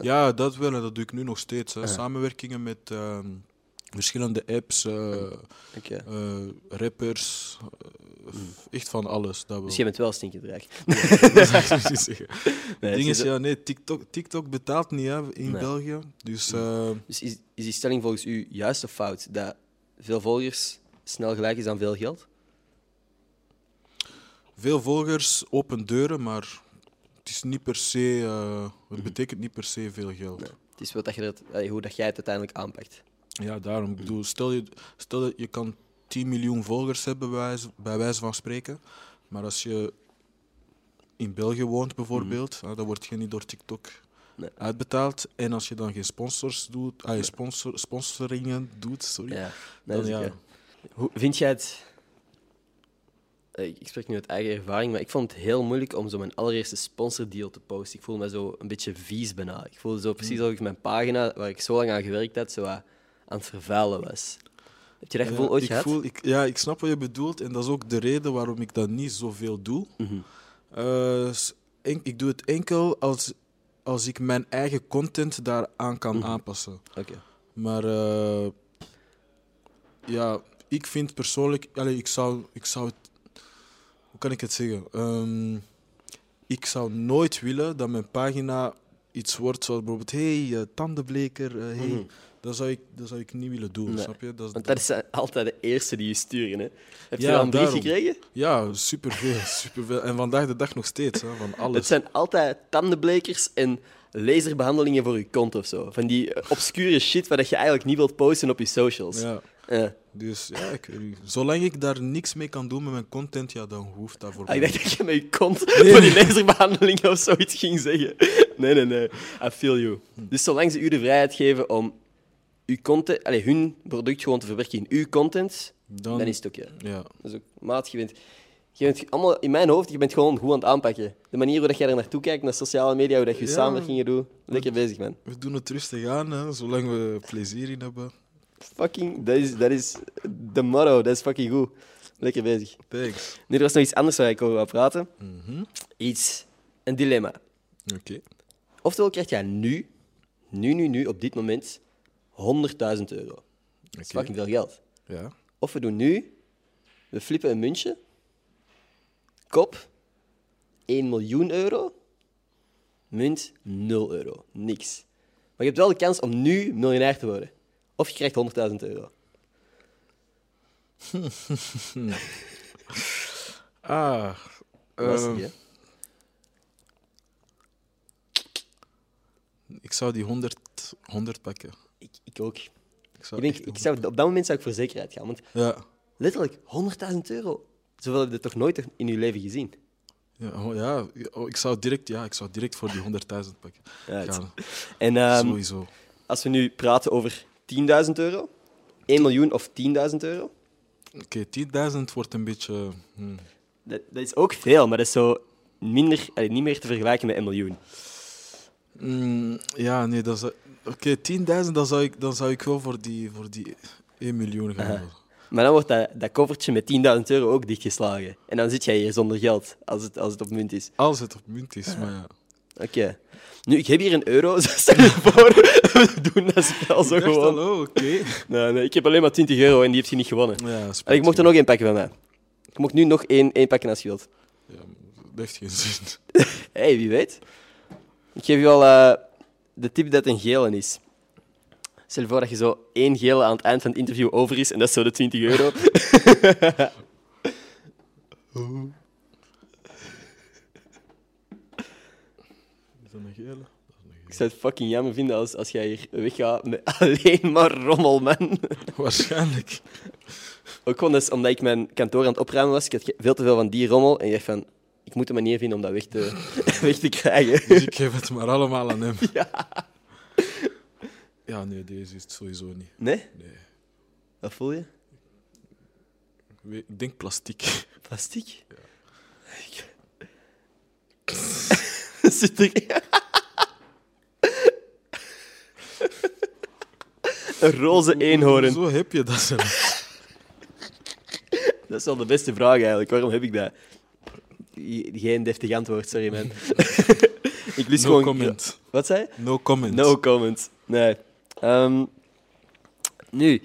Ja, dat wel en dat doe ik nu nog steeds. Hè. Samenwerkingen met ehm, verschillende apps, eh, eh, rappers, echt van alles. Dat wel. Dus jij bent wel stinkend rijk. dat zou ik niet zeggen. Nee, Het ding is, ja, nee, TikTok, TikTok betaalt niet hè, in Nee. België. Dus eh, Dus is, is die stelling volgens u juist of fout? Dat veel volgers snel gelijk is aan veel geld? veel volgers, open deuren, maar het is niet per se, eh, het betekent niet per se veel geld. Nee. Het is wat dat je dat, hoe dat jij het uiteindelijk aanpakt. Ja, daarom. Bedoel, stel je, stel dat je kan 10 miljoen volgers hebben, bij wijze, bij wijze van spreken. Maar als je in België woont bijvoorbeeld, hè, dan word je niet door TikTok Nee. uitbetaald. En als je dan geen sponsors doet, ah, je sponsor, sponsoringen doet, sorry. Ja, Dan is ja. oké. Hoe vind jij het... Eh, Ik spreek nu uit eigen ervaring, maar ik vond het heel moeilijk om zo mijn allereerste sponsordeal te posten. Ik voelde me zo een beetje vies bijna. Ik voelde zo precies alsof ik mijn pagina, waar ik zo lang aan gewerkt had, zo aan aan het vervuilen was. Heb je dat gevoel Ja, ooit ik gehad? Voel, ik, ja, ik snap wat je bedoelt en dat is ook de reden waarom ik dat niet zoveel doe. Mhm. Eh, en- ik doe het enkel als, als ik mijn eigen content daaraan kan Mhm. aanpassen. Oké. Maar eh, ja, ik vind persoonlijk, allee, ik, zou, ik zou het, hoe kan ik het zeggen? Ehm, ik zou nooit willen dat mijn pagina iets wordt zoals bijvoorbeeld, hey, eh, tandenbleker, eh, hey. Mhm. Dat zou, ik, dat zou ik niet willen doen, Nee. snap je? Dat, is- Want dat is altijd de eerste die je sturen. Hè. Heb je al een brief gekregen? Ja, superveel, superveel. En vandaag de dag nog steeds, hè, van alles. Het zijn altijd tandenblekers en laserbehandelingen voor je kont of zo. Van die eh, obscure shit waar dat je eigenlijk niet wilt posten op je socials. Ja, Ja. dus ja, ik, zolang ik daar niks mee kan doen met mijn content, ja, dan hoeft dat voor Ah, ik mij dacht dat je met je kont voor die laserbehandelingen of zoiets ging zeggen. Nee, nee, nee. I feel you. Dus zolang ze u de vrijheid geven om uw content, allez, hun product gewoon te verwerken in uw content, Dan, dan is het oké. Ja, Dat is ook, maat, je bent, je bent allemaal in mijn hoofd, je bent gewoon goed aan het aanpakken. De manier hoe dat jij er naartoe kijkt, naar sociale media, hoe dat je Ja. samenwerkingen doet, lekker bezig, man. we doen het rustig aan, hè, zolang we plezier in hebben. Fucking, dat is, dat is de motto, dat is fucking goed. Lekker bezig. Thanks. Nu, er was nog iets anders waar ik over wou praten. Mhm. Iets, een dilemma. Oké. Oftewel krijg jij nu, nu, nu, nu, op dit moment, 100.000 euro. Dat is Oké. fucking veel geld. Ja. Of we doen nu, we flippen een muntje, kop, 1 miljoen euro, munt 0 euro. Niks. Maar je hebt wel de kans om nu miljonair te worden. Of je krijgt 100.000 euro. Ah. Lastig, ehm, ik zou die 100, 100 pakken. Ik, ook. Ik Ik, zou denk, echt ik de zou, op dat moment zou ik voor zekerheid gaan. Want 100 Ja. letterlijk, 100.000 euro. Zoveel heb je toch nooit in je leven gezien? Ja, oh, ja, oh, ik zou direct, ja, ik zou direct voor die 100.000 pakken. Ja, gaan. En ehm, Sowieso. als we nu praten over 10.000 euro, 1 miljoen of 10.000 euro, Oké, 10.000 wordt een beetje. hmm. dat, dat is ook veel, maar dat is zo minder, allee, niet meer te vergelijken met 1 miljoen. Mm, ja, nee, dat is. Oké, 10.000, dan, zou ik, dan zou ik wel voor die, voor die 1 miljoen gaan. Aha. Maar dan wordt dat, dat koffertje met 10.000 euro ook dichtgeslagen. En dan zit jij hier zonder geld, als het, als het op munt is. Als het op munt is, maar ja. Oké. Nu, ik heb hier een euro, zo stel je voor. We doen dat spel zo Ik gewoon. oh, oké. Nee, nee, ik heb alleen maar 20 euro en die heb je niet gewonnen. Ja, En ik mocht er nog één pakken van mij. Je mag nu nog één, één pakken als je wilt. Ja, dat heeft geen zin. Hé, hey, wie weet. Ik geef je al eh, de tip dat een gele is. Stel je voor dat je zo één gele aan het eind van het interview over is en dat is zo de 20 euro. Is dat een gele? Ik zou het fucking jammer vinden als, als jij hier weggaat met alleen maar rommel, man. Waarschijnlijk. Ook gewoon dus omdat ik mijn kantoor aan het opruimen was. Ik had veel te veel van die rommel. En dacht van, ik moet een manier vinden om dat weg te, weg te krijgen. Dus ik geef het maar allemaal aan hem. Ja. Ja, nee, deze is het sowieso niet. Nee? Nee. Wat voel je? Ik Ik denk plastiek. Plastic? Zit er... Een roze eenhoorn. Zo heb je dat zo. Dat is wel de beste vraag eigenlijk. Waarom heb ik dat? Geen deftig antwoord, sorry man. ik lust No gewoon... comment. Wat zei je? No comment. No comment. Nee. Ehm, nu,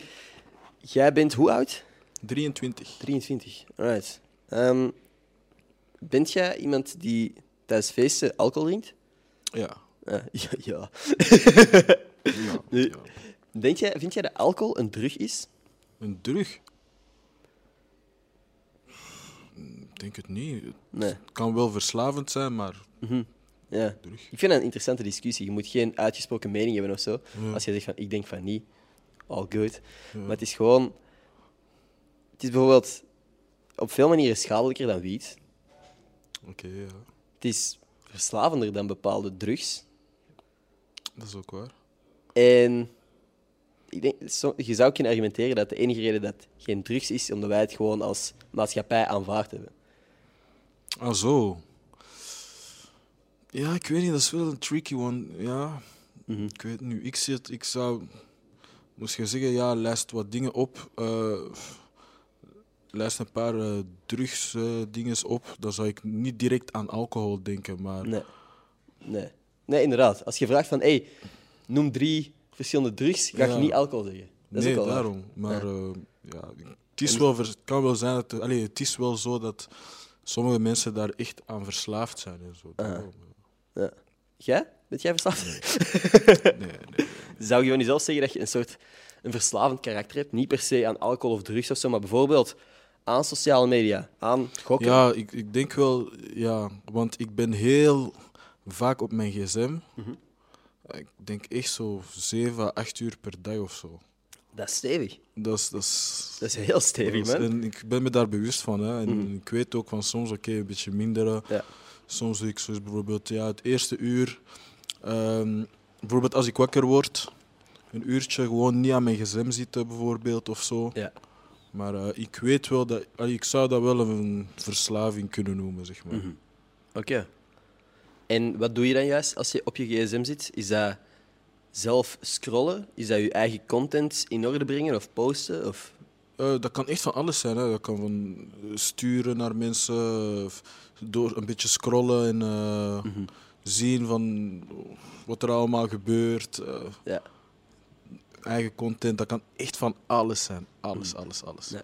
jij bent hoe oud? 23. 23. Alright. Ehm, bent jij iemand die tijdens feesten alcohol drinkt? Ja. Ah, ja, ja. ja. Ja. Denk jij, vind jij dat alcohol een drug is? Een drug? Ik denk het niet. Nee. Het kan wel verslavend zijn, maar Mhm. Ja. Ik vind dat een interessante discussie. Je moet geen uitgesproken mening hebben of zo. Ja. Als je zegt van, ik denk van niet, all good. Ja. Maar het is gewoon... Het is bijvoorbeeld op veel manieren schadelijker dan wiet. Oké, ja. Het is verslavender dan bepaalde drugs. Dat is ook waar. En ik denk, je zou kunnen argumenteren dat de enige reden dat geen drugs is, omdat wij het gewoon als maatschappij aanvaard hebben. Ah, zo. Ja, ik weet niet, dat is wel een tricky one. Ja, Mhm. ik weet nu. Ik, zit, ik zou... Moest je zeggen, ja, lijst wat dingen op. eh, lijst een paar eh drugs eh, op. Dan zou ik niet direct aan alcohol denken, maar... Nee. Nee. Nee, inderdaad. Als je vraagt van, hey, noem drie verschillende drugs, ga je niet alcohol zeggen. Dat is nee, ook wel waar. daarom. Maar Ja. ja, het, is wel, het kan wel zijn dat... Allee, het is wel zo dat sommige mensen daar echt aan verslaafd zijn en zo. Ah. Daarom, Ja. Jij? Ben jij verslaafd? Nee, nee, nee. Zou je van jezelf zeggen dat je een soort een verslavend karakter hebt? Niet per se aan alcohol of drugs of zo, maar bijvoorbeeld aan sociale media, aan gokken. Ja, ik, ik denk wel, ja, want ik ben heel vaak op mijn gsm. Mhm. Ik denk echt zo 7 à 8 uur per dag of zo. Dat is stevig. Dat is, dat is, Dat is heel stevig, man. En ik ben me daar bewust van. Hè. En Mhm. ik weet ook van soms, oké, een beetje minder. hè. Ja. Soms doe ik zoals bijvoorbeeld ja, het eerste uur. ehm, bijvoorbeeld als ik wakker word, een uurtje gewoon niet aan mijn gsm zitten bijvoorbeeld of zo. Ja. Maar eh, ik weet wel dat, ik zou dat wel een verslaving kunnen noemen, zeg maar. Mhm. Oké. En wat doe je dan juist als je op je gsm zit? Is dat zelf scrollen? Is dat je eigen content in orde brengen of posten? Of... Eh, dat kan echt van alles zijn. Hè. Dat kan van eh, sturen naar mensen, door een beetje scrollen en eh, Mhm. zien van wat er allemaal gebeurt. Ja. eigen content, dat kan echt van alles zijn. Alles, alles, alles. Ja.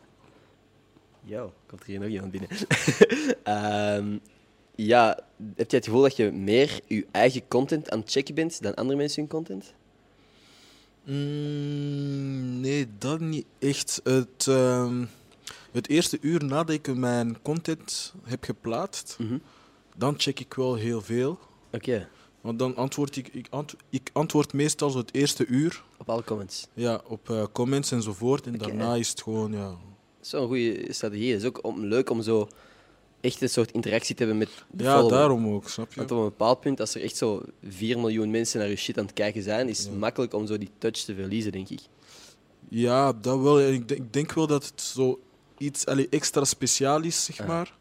Yo, komt er hier nog iemand binnen? Ehm, ja, heb jij het gevoel dat je meer je eigen content aan het checken bent dan andere mensen hun content? Mm, nee, dat niet echt. Het, ehm, het eerste uur nadat ik mijn content heb geplaatst, Mhm. dan check ik wel heel veel. Oké, Want dan antwoord ik, ik, ant- ik antwoord meestal zo het eerste uur op alle comments. ja, op eh, comments enzovoort. En daarna is het gewoon, ja, Zo'n goede strategie. Het is ook om, leuk om zo echt een soort interactie te hebben met de ja daarom ook, snap je? Want op een bepaald punt, als er echt zo 4 miljoen mensen naar je shit aan het kijken zijn, is het Ja. makkelijk om zo die touch te verliezen, denk ik. Ja, dat wel. Ik denk, ik denk wel dat het zo iets allee, extra speciaal is, zeg Ah. maar.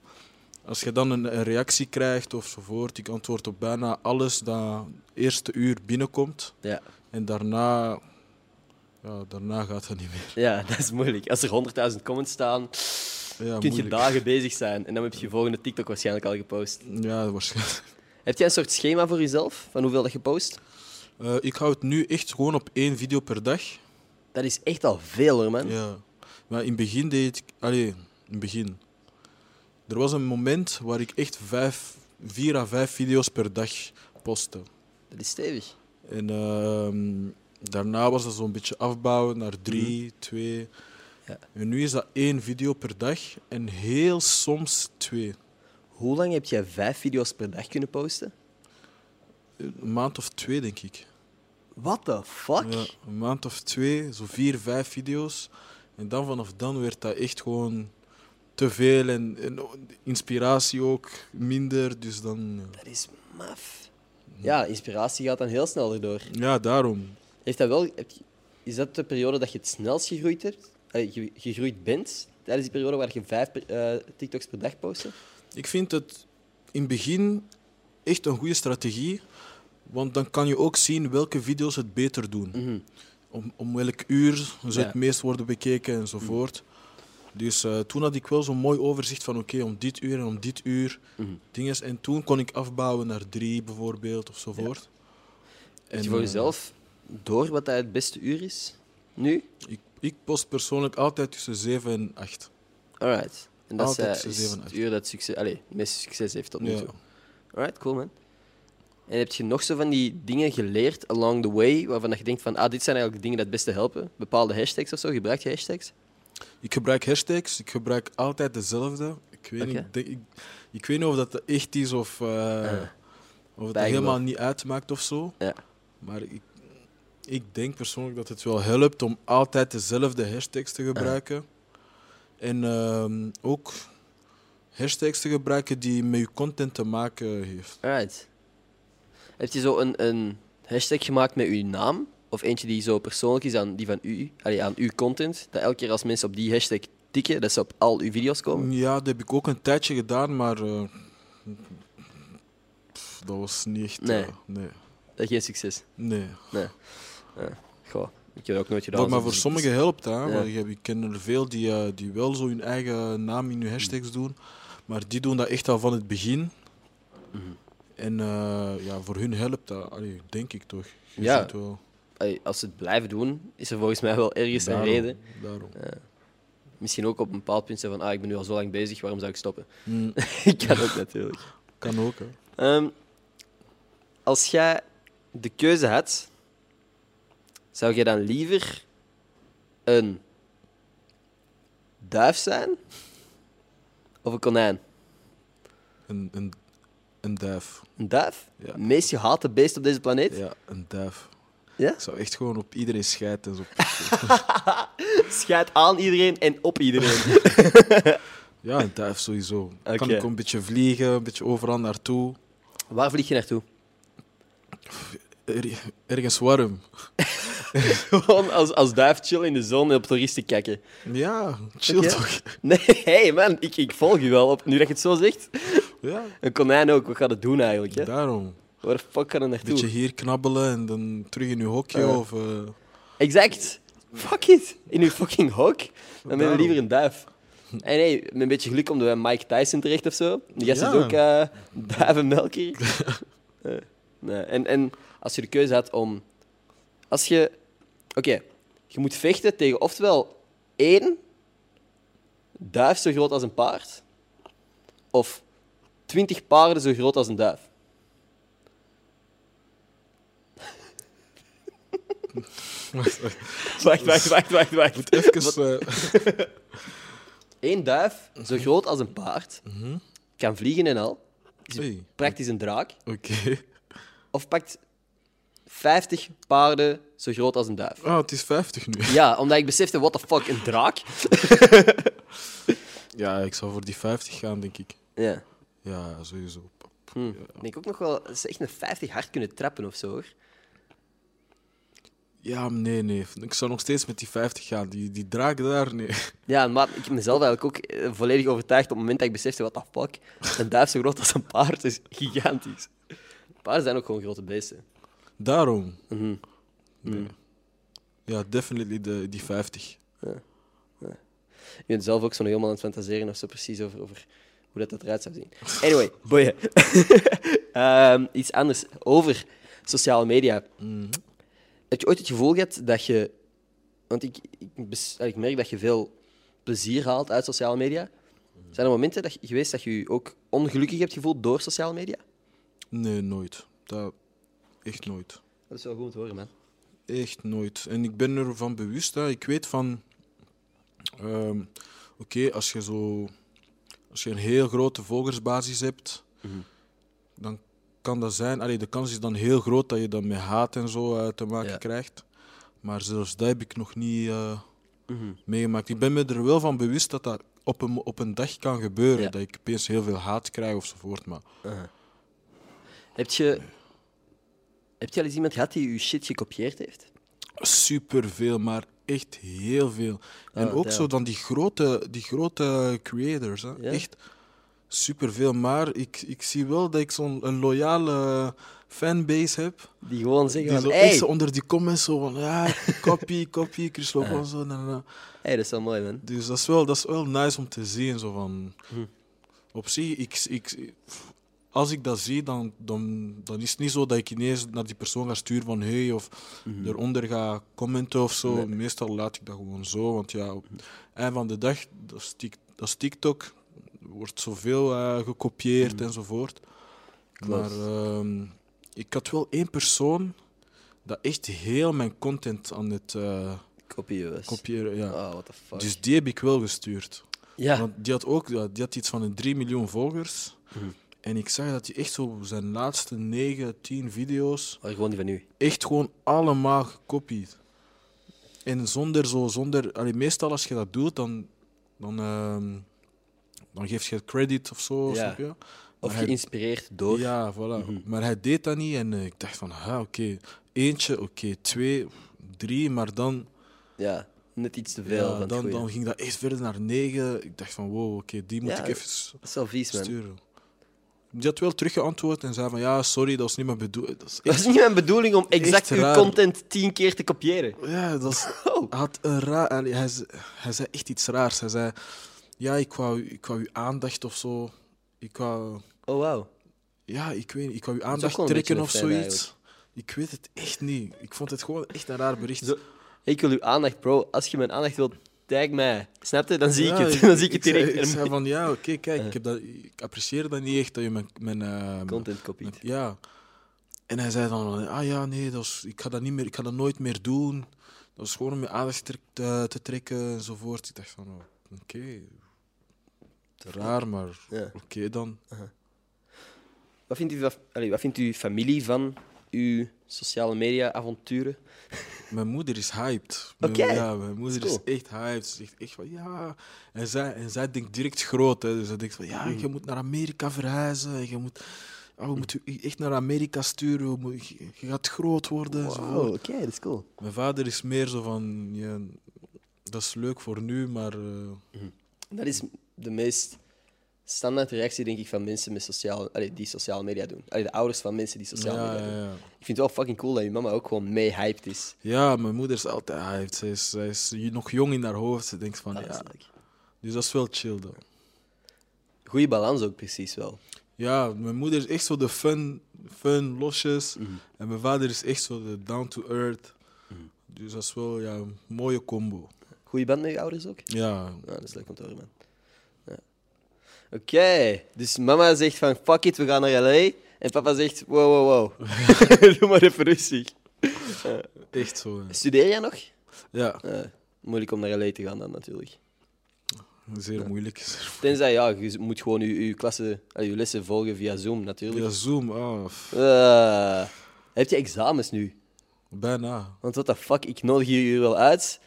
Als je dan een, een reactie krijgt ofzovoort, ik antwoord op bijna alles dat eerste uur binnenkomt. Ja. En daarna, ja, daarna gaat het niet meer. ja, dat is moeilijk. Als er 100.000 comments staan, Ja, kun je dagen bezig zijn. En dan heb je je volgende TikTok waarschijnlijk al gepost. Ja, waarschijnlijk. Heb jij een soort schema voor jezelf van hoeveel dat je post? Eh, ik hou het nu echt gewoon op één video per dag. Dat is echt al veel hoor, man. Ja. Maar in het begin deed ik... Allee, in het begin. Er was een moment waar ik echt vijf, vier à vijf video's per dag postte. Dat is stevig. En ehm, daarna was dat zo'n beetje afbouwen naar drie, twee. Ja. En nu is dat één video per dag en heel soms twee. Hoe lang heb jij vijf video's per dag kunnen posten? Een maand of twee, denk ik. What the fuck? Ja, een maand of twee, zo vier, vijf video's. En dan vanaf dan werd dat echt gewoon te veel en, en inspiratie ook minder. Dus dan, ja. Dat is maf. Ja, inspiratie gaat dan heel snel erdoor. ja, daarom. Heeft dat wel, is dat de periode dat je het snelst gegroeid hebt? Ge- gegroeid bent? Tijdens die periode waar je vijf per- eh, TikToks per dag postte? Ik vind het in het begin echt een goede strategie. Want dan kan je ook zien welke video's het beter doen. Mhm. Om, om welk uur ze Ja. het meest worden bekeken enzovoort. Dus eh, toen had ik wel zo'n mooi overzicht van oké, om dit uur en om dit uur Mhm. dinges. En toen kon ik afbouwen naar drie bijvoorbeeld ofzovoort. Heb je voor eh, jezelf door wat dat het beste uur is? Nu? Ik, ik post persoonlijk altijd tussen 7 en 8. Alright. En dat is, Altijd eh, is het uur dat succes, allee, het meeste succes heeft tot nu Ja. toe. Alright, cool man. En heb je nog zo van die dingen geleerd along the way, waarvan dat je denkt van, ah, dit zijn eigenlijk dingen die het beste helpen? Bepaalde hashtags of zo? Gebruik je hashtags? Ik gebruik hashtags, ik gebruik altijd dezelfde. Ik weet, niet, ik, ik, weet niet of dat echt is of, eh, Ah. of het dat helemaal niet uitmaakt of zo. Ja. Maar ik, ik denk persoonlijk dat het wel helpt om altijd dezelfde hashtags te gebruiken. En ehm, ook hashtags te gebruiken die met je content te maken heeft. Alright. Heb je zo een, een hashtag gemaakt met uw naam? Of eentje die zo persoonlijk is aan die van u, allee, aan uw content? Dat elke keer als mensen op die hashtag tikken, dat ze op al uw video's komen? Ja, dat heb ik ook een tijdje gedaan, maar eh, pff, dat was niet echt. Nee. eh, nee. Dat geen succes. nee. Nee. Ja. Goh, ik heb dat ook nooit gedaan. Voor, maar voor sommigen helpt dat. hè, Ja. want Ik, heb- ik ken er veel die, eh, die wel zo hun eigen naam in hun hashtags doen. Maar die doen dat echt al van het begin. Mhm. En eh, ja, voor hun helpt dat, Allee, denk ik toch. Je Ja. ziet wel. Allee, Als ze het blijven doen, is er volgens mij wel ergens een reden. Daarom. Misschien ook op een bepaald punt zeggen van, ah, ik ben nu al zo lang bezig, waarom zou ik stoppen? Mm, ik kan ook natuurlijk. kan ook, hè. Ehm, als jij de keuze had, zou jij dan liever een duif zijn of een konijn? Een, een, een duif. Een duif? Ja. Het meest gehate beest op deze planeet? Ja, een duif. Ja? Ik zou echt gewoon op iedereen schijten. Zo. Schijt aan iedereen en op iedereen. Ja, een duif sowieso. Kan ik een beetje vliegen, een beetje overal naartoe. Waar vlieg je naartoe? Er- ergens warm. Gewoon als, als duif chill in de zon en op toeristen kijken. Ja, chill toch? Nee, hey man, ik, ik volg je wel op. Nu dat je het zo zegt. Ja, Een konijn ook, wat gaat het doen eigenlijk? Hè? daarom. Waar de fuck gaat het naartoe? beetje hier knabbelen en dan terug in uw hokje. Ah. Of, eh, Exact. Fuck it. In uw fucking hok. Dan ben je liever een duif. En nee, met een beetje geluk komt er bij Mike Tyson terecht of zo. Die gast is Ja. ook eh duivenmelker. Eh, nee. en, en als je de keuze had om... Als je... Oké, je moet vechten tegen oftewel één duif zo groot als een paard, of twintig paarden zo groot als een duif. wacht, wacht. Wacht, wacht, wacht, wacht, wacht. Even, eh, Eén duif, zo groot als een paard, kan vliegen en al. Is praktisch een draak. Oké. Of pakt 50 paarden zo groot als een duif. Ah, het is 50 nu. Ja, omdat ik besefte, what the fuck, een draak? Ja, ik zou voor die 50 gaan, denk ik. Ja. Ja, sowieso. Hm. Ik denk ook nog wel, dat ze echt een 50 hard kunnen trappen of zo hoor. Ja, nee, nee. Ik zou nog steeds met die 50 gaan. Die, die draak daar, nee. Ja, maar ik heb mezelf eigenlijk ook eh, volledig overtuigd op het moment dat ik besefte, what the fuck, een duif zo groot als een paard is gigantisch. Paarden zijn ook gewoon grote beesten. Daarom. Mhm. Ja, definitely de, die 50. Ik ben zelf ook zo nog helemaal aan het fantaseren of zo precies over, over hoe dat, dat eruit zou zien. Anyway, boeien. Ehm, iets anders over sociale media. Heb je ooit het gevoel gehad dat je... Want ik, ik, bes- ik merk dat je veel plezier haalt uit sociale media. Zijn er momenten dat, je- geweest dat je je ook ongelukkig hebt gevoeld door sociale media? Nee, nooit. Dat, echt nooit. Dat is wel goed te horen, man. Echt nooit. En ik ben ervan bewust. Hè. Ik weet van... ehm, Oké, als je zo... Als je een heel grote volgersbasis hebt, Mhm. dan kan dat zijn... Allee, de kans is dan heel groot dat je dan met haat en zo eh, te maken Ja. krijgt. Maar zelfs dat heb ik nog niet eh, Mhm. meegemaakt. Ik ben me er wel van bewust dat dat op een, op een dag kan gebeuren. Ja. Dat ik opeens heel veel haat krijg ofzovoort. Maar Aha. Heb je... Heb je al eens iemand gehad die je shit gekopieerd heeft? superveel, maar echt heel veel. en Ah, ook zo dan die grote, die grote creators. Hè. Ja? Echt superveel. Maar ik, ik zie wel dat ik zo'n een loyale fanbase heb. Die gewoon zeggen Die van... zo Hey! zo onder die comments zo van ja, copy, copy, Chris Logan, zo. na, na, na. hey, dat is wel mooi, man. Dus dat is, wel, dat is wel nice om te zien. Zo van, Hm. Op zich, ik, ik, als ik dat zie, dan, dan, dan is het niet zo dat ik ineens naar die persoon ga sturen van hey, of eronder ga commenten of zo. Mhm. Nee. Meestal laat ik dat gewoon zo, want ja, op het eind van de dag, dat is, Tik- dat is TikTok, wordt zoveel eh, gekopieerd Mhm. enzovoort. Klopt. Maar ehm, ik had wel één persoon dat echt heel mijn content aan het eh, Kopieën was. kopiëren, ja. Oh, what the fuck. Dus die heb ik wel gestuurd. ja. Want die had ook die had iets van een 3 miljoen volgers. Mhm. En ik zag dat hij echt zo zijn laatste 9, 10 video's Maar gewoon die van u. echt gewoon allemaal gekopieerd. En zonder zo, zonder... Allee, meestal als je dat doet, dan, dan, ehm, dan geef je credit of zo, Ja. je? Of hij- geïnspireerd door. Ja, voilà. Mhm. Maar hij deed dat niet en eh, ik dacht van, ah, oké, eentje, oké, twee, drie, maar dan, Ja, net iets te veel. ja, het dan, dan ging dat echt verder naar negen. Ik dacht van, wow, oké, die moet Ja, ik even Dat is wel vies, man. Die had wel teruggeantwoord en zei van, ja, sorry, dat was niet mijn bedoeling. Dat is Dat is niet mijn bedoeling om exact uw raar. content tien keer te kopiëren. Ja, dat is, Oh. hij had een raar... Hij, hij zei echt iets raars. Hij zei, ja, ik wou, ik wou uw aandacht of zo. Ik wou... Oh, wauw. Ja, ik weet niet. Ik wou uw aandacht trekken of zoiets. Ik weet het echt niet. Ik vond het gewoon echt een raar bericht. Zo- Ik wil uw aandacht, bro. Als je mijn aandacht wilt, tag mij. Snap je? Dan zie ik Ja, het. Dan zie ik het zei- direct. Ik En zei van, ja, oké, kijk, ik, heb dat, ik apprecieer dat niet echt, dat je mijn... mijn eh, Content kopiet. mijn- ja. En hij zei dan, ah ja, nee, dat is, ik, ga dat niet meer, ik ga dat nooit meer doen. Dat is gewoon om je aandacht te, te, trekken enzovoort. Ik dacht van, oh, oké, raar, maar Ja. oké dan. Wat vindt, u, allee, wat vindt uw familie van uw sociale media avonturen? Mijn moeder is hyped. Ja, mijn moeder Cool. is echt hyped. Ze zegt echt van ja. En zij, en zij denkt direct groot. Hè. Dus zij denkt van ja, Mm. je moet naar Amerika verhuizen. en Je moet, oh, we moeten u echt naar Amerika sturen. moet- Je, je gaat groot worden. enzovoort. oké, dat is cool. Mijn vader is meer zo van ja, dat is leuk voor nu, maar eh, Dat is de meest standaard reactie, denk ik, van mensen met sociale, allee, die sociale media doen. Allee, de ouders van mensen die sociale ja, media doen. ja. Ik vind het wel fucking cool dat je mama ook gewoon mee hyped is. ja, mijn moeder is altijd hyped. Zij is, zij is nog jong in haar hoofd. Ze denkt van Ah, dat ja. Dus dat is wel chill dan. Goeie balans ook precies wel. Ja, mijn moeder is echt zo de fun, fun losjes. Mhm. En mijn vader is echt zo de down to earth. Mhm. Dus dat is wel ja, een mooie combo. Goeie band met je ouders ook? Ja, Ja, dat is leuk om te horen, man. Oké, dus mama zegt van fuck it, we gaan naar LA. En papa zegt wow, wow, wow. Doe maar even rustig. echt zo. Studeer jij nog? Ja, Eh, moeilijk om naar LA te gaan dan natuurlijk. zeer moeilijk. Tenzij, ja, je moet gewoon je, je, klasse, eh, je lessen volgen via Zoom natuurlijk. Via Zoom, ah, Eh, heb je examens nu? bijna. Want what the fuck, ik nodig je hier wel uit.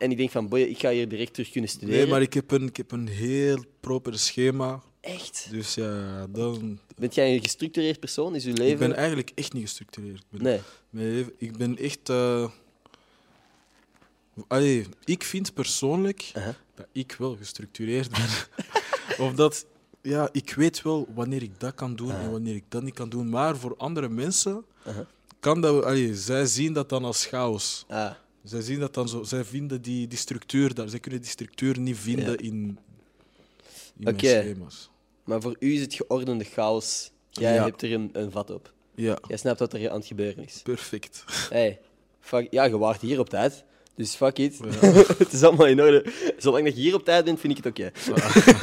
En ik denk van, boy, ik ga hier direct terug kunnen studeren. Nee, maar ik heb een, ik heb een heel proper schema. Echt? Dus ja, dan... Bent jij een gestructureerd persoon? Is uw leven... Ik ben eigenlijk echt niet gestructureerd. Ik ben, Nee. mijn leven- ik ben echt... eh, Allee, ik vind persoonlijk dat ik wel gestructureerd ben. of dat... Ja, ik weet wel wanneer ik dat kan doen en wanneer ik dat niet kan doen. Maar voor andere mensen kan dat... Allee, zij zien dat dan als chaos. Ah, Zij zien dat dan zo... Zij vinden die, die structuur daar. Zij kunnen die structuur niet vinden Ja. in, in Oké. schema's. maar voor u is het geordende chaos. Jij Ja. hebt er een, een vat op. Ja, Jij snapt wat er aan het gebeuren is. perfect. Hey, fuck, ja, je waart hier op tijd. Dus fuck it. het is allemaal in orde. Zolang dat je hier op tijd bent, vind ik het oké.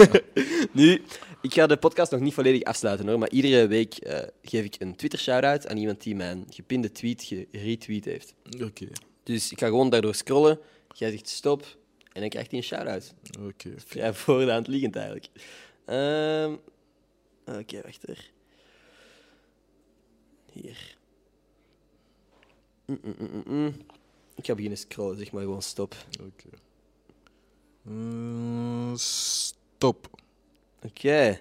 nu, ik ga de podcast nog niet volledig afsluiten hoor, maar iedere week eh, geef ik een Twitter-shout-out aan iemand die mijn gepinde tweet geretweet heeft. Oké, Dus ik ga gewoon daardoor scrollen. Jij zegt stop en dan krijgt hij een shout-out. oké. Vrij voor de hand liggend eigenlijk. Ehm, Oké, wacht er. Hier. Mm, mm, mm, mm, mm. Ik ga beginnen scrollen, zeg maar gewoon stop. oké. Eh, stop. Oké.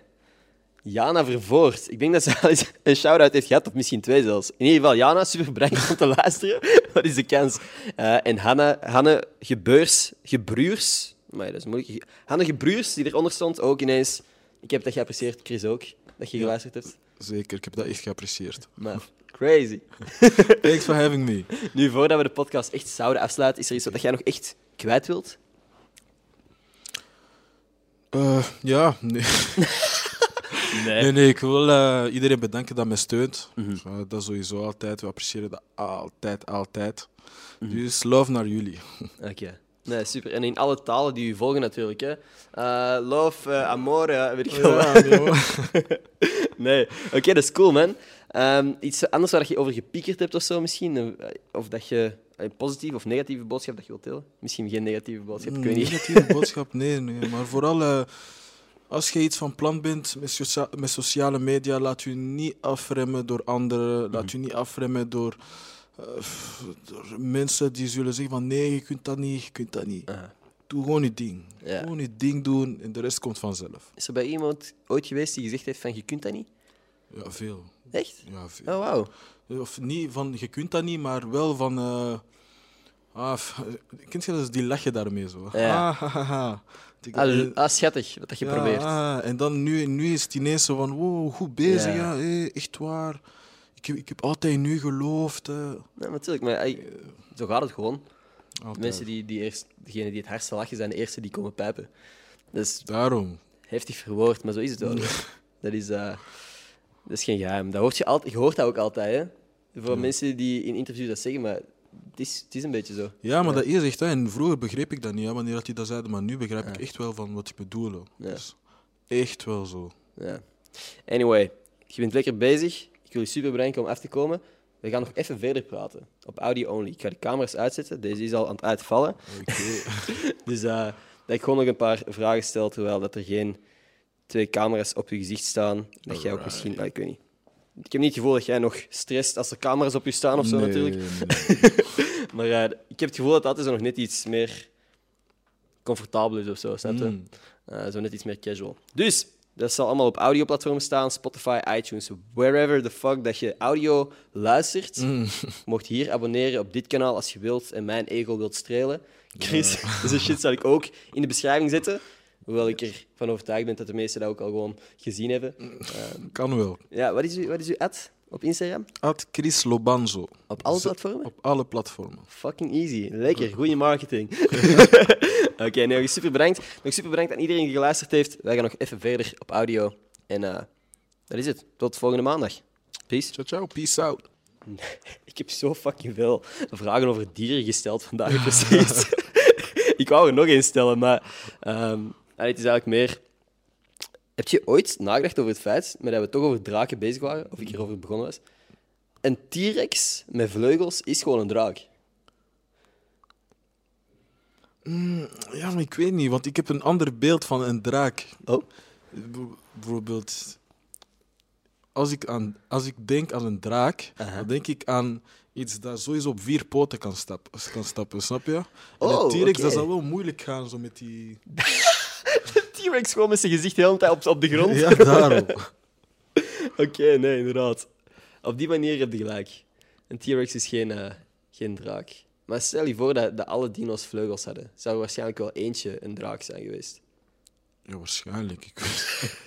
Jana Vervoort. Ik denk dat ze al eens een shout-out heeft gehad, of misschien twee zelfs. In ieder geval, Jana, super bedankt om te luisteren. Wat is de kans? Eh, en Hanne, Hanne Gebeurs, Gebruurs. Maar dat is moeilijk. Hanne Gebruurs, die eronder stond, ook ineens. Ik heb dat geapprecieerd, Chris ook, dat je geluisterd hebt. Zeker, ik heb dat echt geapprecieerd. Maar crazy. Thanks for having me. Nu, voordat we de podcast echt zouden afsluiten, is er iets wat jij nog echt kwijt wilt? Eh, ja, nee. nee, nee, ik wil eh, iedereen bedanken dat mij steunt. Eh, dat sowieso altijd. We appreciëren dat altijd, altijd. Mhm. Dus love naar jullie. Oké. Nee, super. En in alle talen die u volgen natuurlijk. Hè. Eh, love, eh, amore, weet ik veel. Ja, wat. nee. Oké, dat is cool, man. Ehm, iets anders waar je over gepiekerd hebt of zo misschien? Of dat je een positieve of negatieve boodschap dat je wilt delen? Misschien geen negatieve boodschap, ik weet niet. Negatieve boodschap, nee, nee. Maar vooral eh, als je iets van plan bent met, socia- met sociale media, laat je niet afremmen door anderen. Laat je niet afremmen door, eh, door mensen die zullen zeggen van nee, je kunt dat niet, je kunt dat niet. Doe gewoon je ding. Ja. Gewoon je ding doen en de rest komt vanzelf. Is er bij iemand ooit geweest die gezegd heeft van je kunt dat niet? Ja, veel. Echt? Ja, veel. Oh, wauw. Of niet van je kunt dat niet, maar wel van. eh ah, kent je dus die lach je daarmee zo? Ja. Ah, ha, ha, ha. Ik- Ah, eh, ah, schattig, wat dat je ja, probeert. ah, en dan nu, nu is het ineens zo van, wow, goed bezig, Ja. ja, hé, echt waar. Ik heb, ik heb altijd in u geloofd. eh. Ja, natuurlijk, maar ey, zo gaat het gewoon. Altijd. De mensen die, die eerst, degene die het hardste lachen, zijn de eerste die komen pijpen. Is Daarom. heftig verwoord, maar zo is het wel. Dat is, eh, dat is geen geheim. Dat hoort je, altijd, je hoort dat ook altijd, hè? Voor mensen die in interviews dat zeggen, maar het is, het is een beetje zo. Ja, maar dat is echt, hè. en vroeger begreep ik dat niet, hè, wanneer dat die dat zeiden, maar nu begrijp ik echt wel van wat die bedoelen. Ja. Dus echt wel zo. Ja. Anyway, je bent lekker bezig. Ik wil je super bedanken om af te komen. We gaan nog even verder praten. Op audio only. Ik ga de camera's uitzetten. Deze is al aan het uitvallen. Oké. Dus eh, dat ik gewoon nog een paar vragen stel, terwijl dat er geen twee camera's op je gezicht staan. Dat jij ook misschien... nou, ik weet niet. Ik heb niet het gevoel dat jij nog stresst als er camera's op je staan of zo, Nee, natuurlijk. nee. Maar eh, ik heb het gevoel dat dat altijd zo nog net iets meer comfortabel is of zo, snap je? Mm. Eh, zo net iets meer casual. Dus, dat zal allemaal op audioplatformen staan. Spotify, iTunes, wherever the fuck dat je audio luistert. Mm. Je mocht hier abonneren op dit kanaal als je wilt en mijn ego wilt strelen. Chris, deze shit zal ik ook in de beschrijving zetten. Hoewel ik ervan overtuigd ben dat de meesten dat ook al gewoon gezien hebben. Ehm, Kan wel. ja, wat is, uw, wat is uw ad op Instagram? At Chris Lobanzo. Op alle platformen? Op alle platformen. Fucking easy. Lekker. Goede marketing. Oké, nee, nog super bedankt. Nog super bedankt aan iedereen die geluisterd heeft. Wij gaan nog even verder op audio. En eh, dat is het. Tot volgende maandag. Peace. Ciao, ciao. Peace out. Ik heb zo fucking veel vragen over dieren gesteld vandaag, precies. ik wou er nog één stellen, maar ehm, allee, het is eigenlijk meer... Heb je ooit nagedacht over het feit, maar dat we toch over draken bezig waren, of ik erover begonnen was? Een T-rex met vleugels is gewoon een draak. Ja, maar ik weet niet, want ik heb een ander beeld van een draak. Oh? Bijvoorbeeld, als ik, aan, als ik denk aan een draak, dan denk ik aan iets dat sowieso op vier poten kan, stap, kan stappen, snap je? En Oh, een T-rex, dat zal wel moeilijk gaan, zo met die... T-rex gewoon met zijn gezicht de hele tijd op, op de grond. Ja, daarom. Oké, nee, inderdaad. Op die manier heb je gelijk. Een T-rex is geen, eh, geen draak. Maar stel je voor dat, dat alle dino's vleugels hadden. Zou er waarschijnlijk wel eentje een draak zijn geweest. Ja, waarschijnlijk. Ik weet...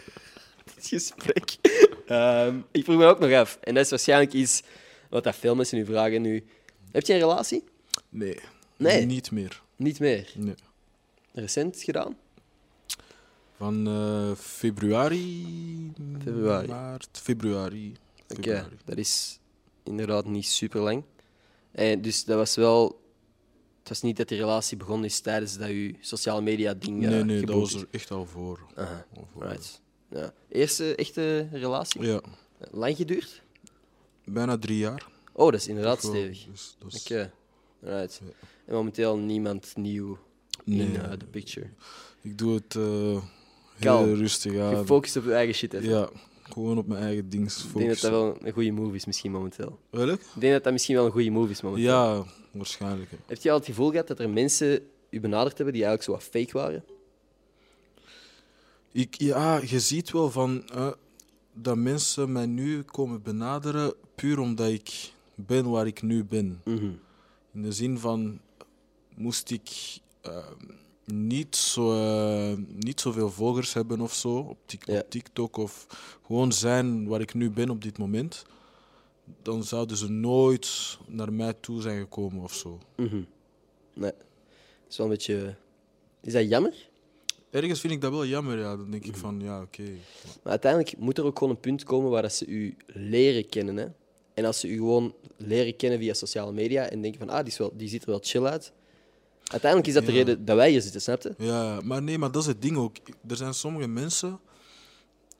Dit gesprek. Ehm, ik vroeg me ook nog af. En dat is waarschijnlijk iets wat dat veel mensen nu vragen nu. Heb je een relatie? Nee. Nee? Niet meer. Niet meer. Nee. Recent gedaan? Van eh, februari... Februari. Maart, februari. Oké, dat is inderdaad niet super lang. En dus dat was wel Het was niet dat die relatie begonnen is tijdens dat je sociale media ding eh, nee, nee, dat was er echt al voor. Aha, Al voor. right. Ja. Eerste echte relatie? Ja, Lang geduurd? bijna drie jaar. Oh, dat is inderdaad stevig. dus is- Oké. Right. Ja. En momenteel niemand nieuw in Nee. eh, de picture. Ik doe het heel Kalm. rustig aan. Gefocust op je eigen shit. even. Ja, gewoon op mijn eigen ding Ik denk dat dat wel een goede move is, misschien momenteel. Welk? Ik denk dat dat misschien wel een goede move is momenteel. Ja, waarschijnlijk. hè. Heb je al het gevoel gehad dat er mensen u benaderd hebben die eigenlijk zo wat fake waren? Ik, ja, je ziet wel van eh, dat mensen mij nu komen benaderen puur omdat ik ben waar ik nu ben. Mhm. In de zin van, moest ik eh, niet, zo, eh, niet zoveel volgers hebben of zo op, Ja. TikTok of gewoon zijn waar ik nu ben op dit moment, dan zouden ze nooit naar mij toe zijn gekomen of zo. Mhm. Nee. Dat is wel een beetje... Is dat jammer? Ergens vind ik dat wel jammer, ja. Dan denk ik Mhm. van, ja, oké. Maar uiteindelijk moet er ook gewoon een punt komen waar dat ze u leren kennen. Hè? En als ze u gewoon leren kennen via sociale media en denken van, ah, die, is wel, die ziet er wel chill uit. Uiteindelijk is dat de reden dat wij hier zitten, snap je? Ja, maar nee, maar dat is het ding ook. Er zijn sommige mensen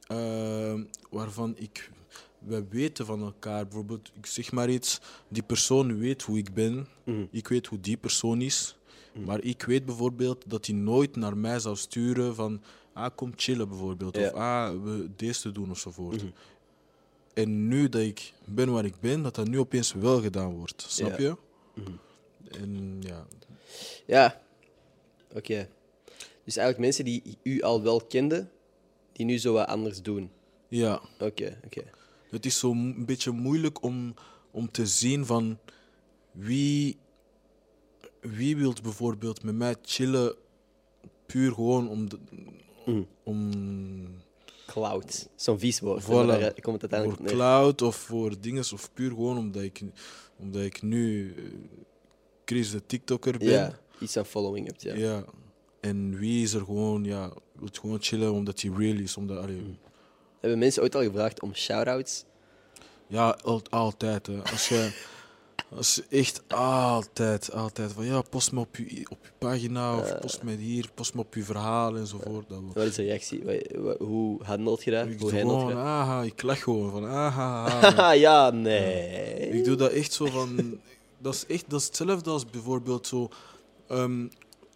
eh, waarvan ik. We weten van elkaar. Bijvoorbeeld, ik zeg maar iets. Die persoon weet hoe ik ben. Mhm. Ik weet hoe die persoon is. Maar ik weet bijvoorbeeld dat hij nooit naar mij zou sturen van. Ah, kom chillen bijvoorbeeld. Ja. Of ah, we deze doen ofzovoort. Mhm. En nu dat ik ben waar ik ben, dat dat nu opeens wel gedaan wordt. Snap Ja. je? Mhm. En ja, Ja. Oké. Dus eigenlijk mensen die u al wel kenden, die nu zo wat anders doen. ja. Oké, oké. Het is zo een beetje moeilijk om, om te zien van wie, wie wil bijvoorbeeld met mij chillen puur gewoon om, de, Mhm. om Cloud. Zo'n vies woord. Voilà. maar Daar komt het voor uiteindelijk neer. cloud of voor dingen of puur gewoon omdat ik, omdat ik nu eh, Chris de TikToker ben. Ja, iets aan following hebt, ja. Ja. En wie is er gewoon, ja, wil gewoon chillen omdat hij real is. Omdat, allee, Mhm. Hebben mensen ooit al gevraagd om shout-outs? Ja, al- altijd. Hè. Als je, als echt altijd, altijd van ja, post me op je, op je pagina of post me hier, post me op je verhaal enzovoort. Dat Wat is de reactie? Hoe handelt je dat? ik Hoe handelt gewoon, aha, ik lach gewoon van aha. ja, nee. ik doe dat echt zo van, dat is echt dat is hetzelfde als bijvoorbeeld zo ehm,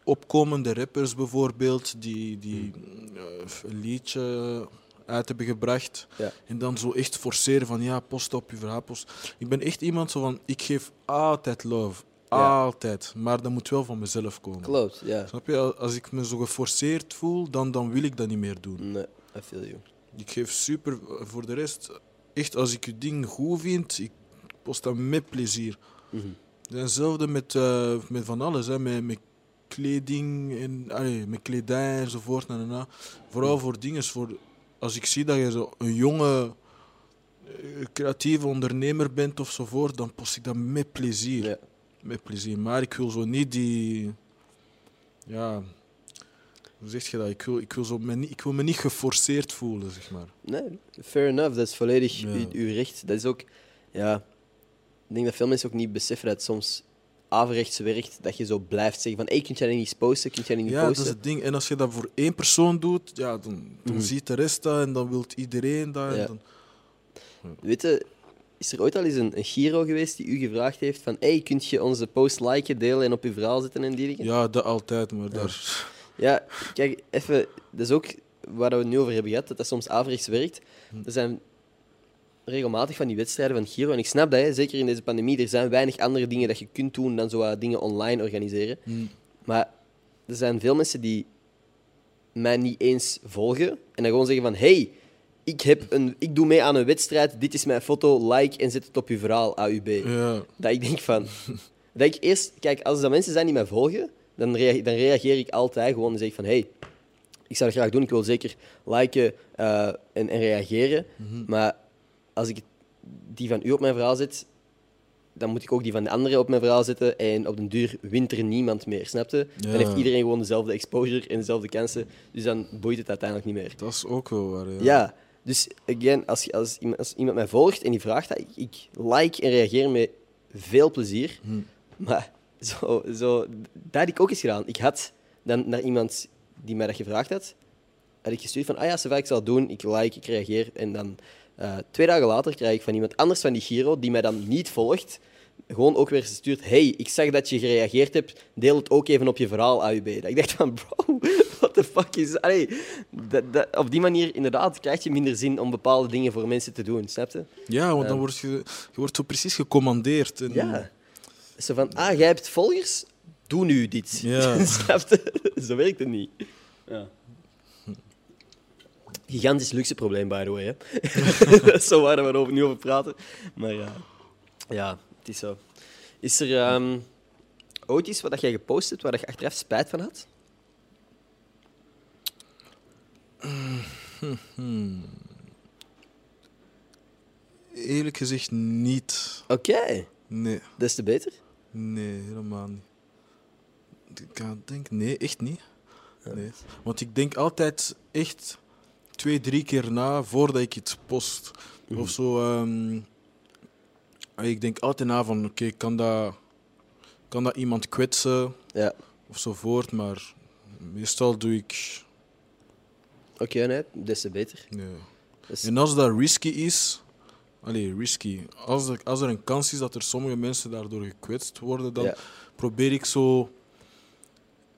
opkomende rappers bijvoorbeeld die, die eh, een liedje uit hebben gebracht. Ja. En dan zo echt forceren van ja, post op je verhaal. Post. Ik ben echt iemand zo van, ik geef altijd love. Ja. Altijd. Maar dat moet wel van mezelf komen. Klopt, ja. Snap je? Als ik me zo geforceerd voel, dan, dan wil ik dat niet meer doen. Nee, I feel you. Ik geef super voor de rest. Echt, als ik je ding goed vind, ik post dat met plezier. En hetzelfde met, eh, met van alles, hè. Met, met kleding en allee, met kledij enzovoort. En, en. Vooral voor dingen, voor, als ik zie dat je zo een jonge eh, creatieve ondernemer bent ofzovoort, dan post ik dat met plezier. Ja. Met plezier. Maar ik wil zo niet die. Ja. Hoe zeg je dat? Ik wil, ik wil, zo me, niet, ik wil me niet geforceerd voelen, zeg maar. Nee, fair enough. Dat is volledig Ja. uw recht. Dat is ook... Ja, ik denk dat veel mensen ook niet beseffen dat het soms averechts werkt. Dat je zo blijft zeggen van, hey, kun dat niet posten? Kun dat niet Ja, dat posten? is het ding. En als je dat voor één persoon doet, ja, dan, dan Mhm. ziet de rest dat en dan wil iedereen dat. Ja. dan- Weet je, is er ooit al eens een, een Giro geweest die u gevraagd heeft van hey, kunt je onze post liken, delen en op uw verhaal zetten en die dingen? Ja, dat altijd, maar daar... Ja, kijk, even, dat is ook waar we het nu over hebben gehad, dat dat soms averechts werkt. Er zijn regelmatig van die wedstrijden van Giro, en ik snap dat, hè, zeker in deze pandemie, er zijn weinig andere dingen dat je kunt doen dan zo wat dingen online organiseren. Hm. Maar er zijn veel mensen die mij niet eens volgen en dan gewoon zeggen van hey, ik, heb een, ik doe mee aan een wedstrijd, dit is mijn foto, like en zet het op je verhaal, AUB. Ja, Dat ik denk van... Dat ik eerst... Kijk, als dat mensen zijn die mij volgen, dan, rea- dan reageer ik altijd gewoon en zeg ik van... Hey, ik zou dat graag doen, ik wil zeker liken eh, en, en reageren. Mhm. Maar als ik die van u op mijn verhaal zet, dan moet ik ook die van de anderen op mijn verhaal zetten. En op den duur wint er niemand meer, snap je? Dan heeft iedereen gewoon dezelfde exposure en dezelfde kansen. Dus dan boeit het uiteindelijk niet meer. dat is ook wel waar. Ja. Ja, dus again, als, iemand, als iemand mij volgt en die vraagt dat, ik, ik like en reageer met veel plezier. Hm. Maar Zo, zo, dat had ik ook eens gedaan. Ik had dan naar iemand die mij dat gevraagd had, had ik gestuurd van, ah ja, Sava, ik zal het doen, ik like, ik reageer. En dan eh, twee dagen later krijg ik van iemand anders van die Giro, die mij dan niet volgt, gewoon ook weer gestuurd, hey, ik zag dat je gereageerd hebt, deel het ook even op je verhaal, AUB. Dat ik dacht van, bro, what the fuck is... Allee, dat, dat, op die manier, inderdaad, krijg je minder zin om bepaalde dingen voor mensen te doen, snap je? Ja, want dan word je, je wordt zo precies gecommandeerd. En, Ja. Zo van, ah, jij hebt volgers, doe nu dit. Ja. Snap je? Zo werkt het niet. Ja. Gigantisch luxe probleem, by the way. Hè. Dat is zo waar we er nu over praten. Maar ja, ja het is zo. Is er ehm, ooit iets wat jij gepost hebt waar je achteraf spijt van had? Eerlijk gezegd niet. Oké, Nee, des te beter. nee, helemaal niet. Ik denk, nee, echt niet. Nee. Want ik denk altijd echt twee, drie keer na voordat ik iets post. Of zo. ehm, ik denk altijd na van, oké, kan, dat, kan dat iemand kwetsen Ja, of zo voort, maar meestal doe ik. oké, nee, des te beter. Dus- En als dat risky is, allee, risky. Als er, als er een kans is dat er sommige mensen daardoor gekwetst worden, dan Ja. probeer ik zo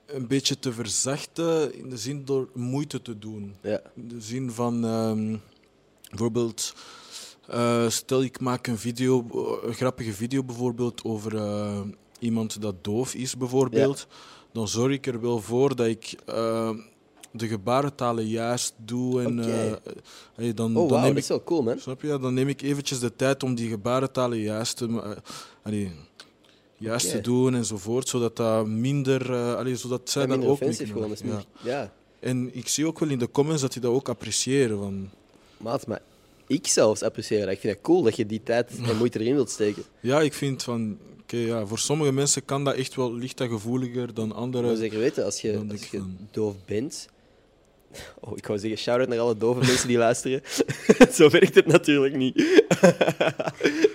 een beetje te verzachten in de zin door moeite te doen. Ja, In de zin van ehm, bijvoorbeeld, eh, stel ik maak een video, een grappige video bijvoorbeeld over eh, iemand dat doof is bijvoorbeeld, dan zorg ik er wel voor dat ik eh, de gebarentalen juist doe en dan, oh dan neem dat ik is wel cool, man. Snap je? Dan neem ik eventjes de tijd om die gebarentalen juist te, allee, juist te doen enzovoort, zodat dat minder, eh, allee, zodat zij Ja, daar minder ook offensief kunnen gewoon. Is ja. meer- ja. En ik zie ook wel in de comments dat die dat ook appreciëren. Van, Maat, maar ik zelfs apprecieer dat. Ik vind het cool dat je die tijd en moeite erin wilt steken. ja, ik vind van, oké, ja, voor sommige mensen kan dat echt wel licht dat gevoeliger dan Maar anderen. zeker weten, als je, Dan als je van- doof bent... Oh, ik wou zeggen, shout-out naar alle dove mensen die luisteren. Zo werkt het natuurlijk niet.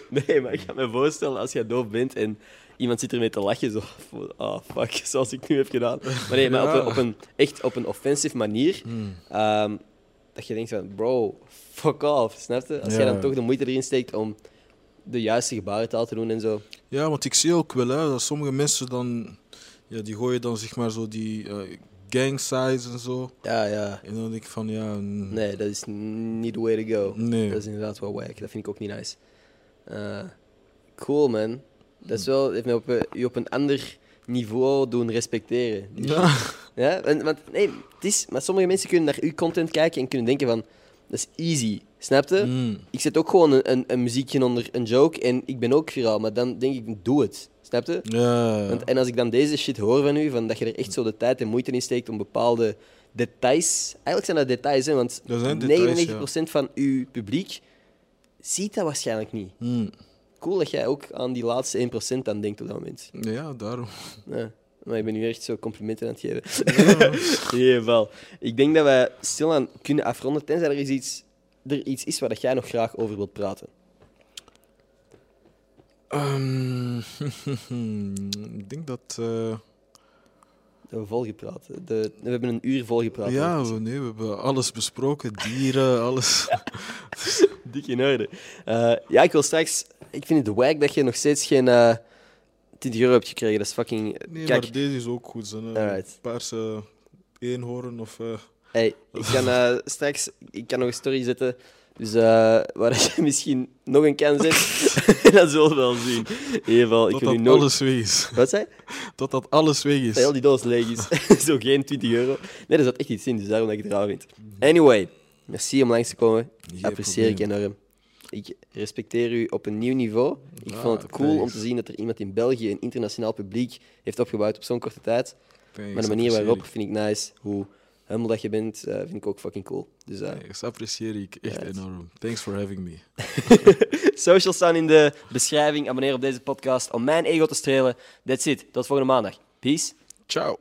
nee, maar ik kan me voorstellen, als je doof bent en iemand zit ermee te lachen, zo... Oh, fuck, zoals ik nu heb gedaan. Maar nee, maar op, een, op een, echt op een offensive manier... Hmm. ehm, dat je denkt van, bro, fuck off, snap je? Als jij dan toch de moeite erin steekt om de juiste gebarentaal te doen en zo. Ja, want ik zie ook wel hè, dat sommige mensen dan, ja, die gooien dan zeg maar zo die eh, gang size en zo. Ja, ja. En dan denk ik van, ja, mm, Nee, dat is niet the way to go. Nee. Dat is inderdaad wel wack. Dat vind ik ook niet nice. Eh, cool, man. Dat is wel, heeft mij op, een- je op een ander niveau doen respecteren. Die Ja. Ja, want, want nee, het is, maar sommige mensen kunnen naar uw content kijken en kunnen denken van, dat is easy. Snap je? Mm. Ik zet ook gewoon een, een, een muziekje onder een joke en ik ben ook viraal, maar dan denk ik, doe het. Snap je? Ja. Want, en als ik dan deze shit hoor van u, van dat je er echt zo de tijd en moeite in steekt om bepaalde details... Eigenlijk zijn dat details, hè, want Dat zijn details, 99% van uw publiek ziet dat waarschijnlijk niet. Mm. Cool dat jij ook aan die laatste 1% aan denkt op dat moment. Ja, daarom. Ja. Maar ik ben nu echt zo complimenten aan het geven. Ieder geval. Ik denk dat wij stilaan kunnen afronden, tenzij er is iets, er iets is waar dat jij nog graag over wilt praten. Ehm, ik denk dat. eh, We hebben volgepraat. De, we hebben een uur volgepraat. ja, we, nee, we hebben alles besproken: dieren, alles. Dik in orde. Eh, ja, ik wil straks... Ik vind het wack dat je nog steeds geen eh 20 euro hebt gekregen. Dat is fucking... Nee, Kijk, maar deze is ook goed. Zijn, een Alright. paarse eenhoorn of. eh, hey, ik kan straks... Ik kan nog een story zetten. Dus eh, waar je misschien nog een kan zetten. dat zullen we wel zien. In ieder geval, ik wil totdat nog... alles weg is. Wat zei? Totdat alles weg is. Dat heel die doos leeg is. Zo geen 20 euro. Nee, er zat echt iets in, dus daarom dat ik het raar vind. Anyway, merci om langs te komen. Geen Apprecieer ik enorm. Ik respecteer u op een nieuw niveau. Ik Ah, vond het cool om te zien dat er iemand in België een internationaal publiek heeft opgebouwd op zo'n korte tijd. Thanks, Maar de manier waarop vind ik nice. Hoe humble dat je bent, eh, vind ik ook fucking cool. Dus ik. Thanks, apprecieer ik echt Right. enorm. Thanks for having me. socials staan in de beschrijving. Abonneer op deze podcast om mijn ego te strelen. That's it. Tot volgende maandag. Peace. Ciao.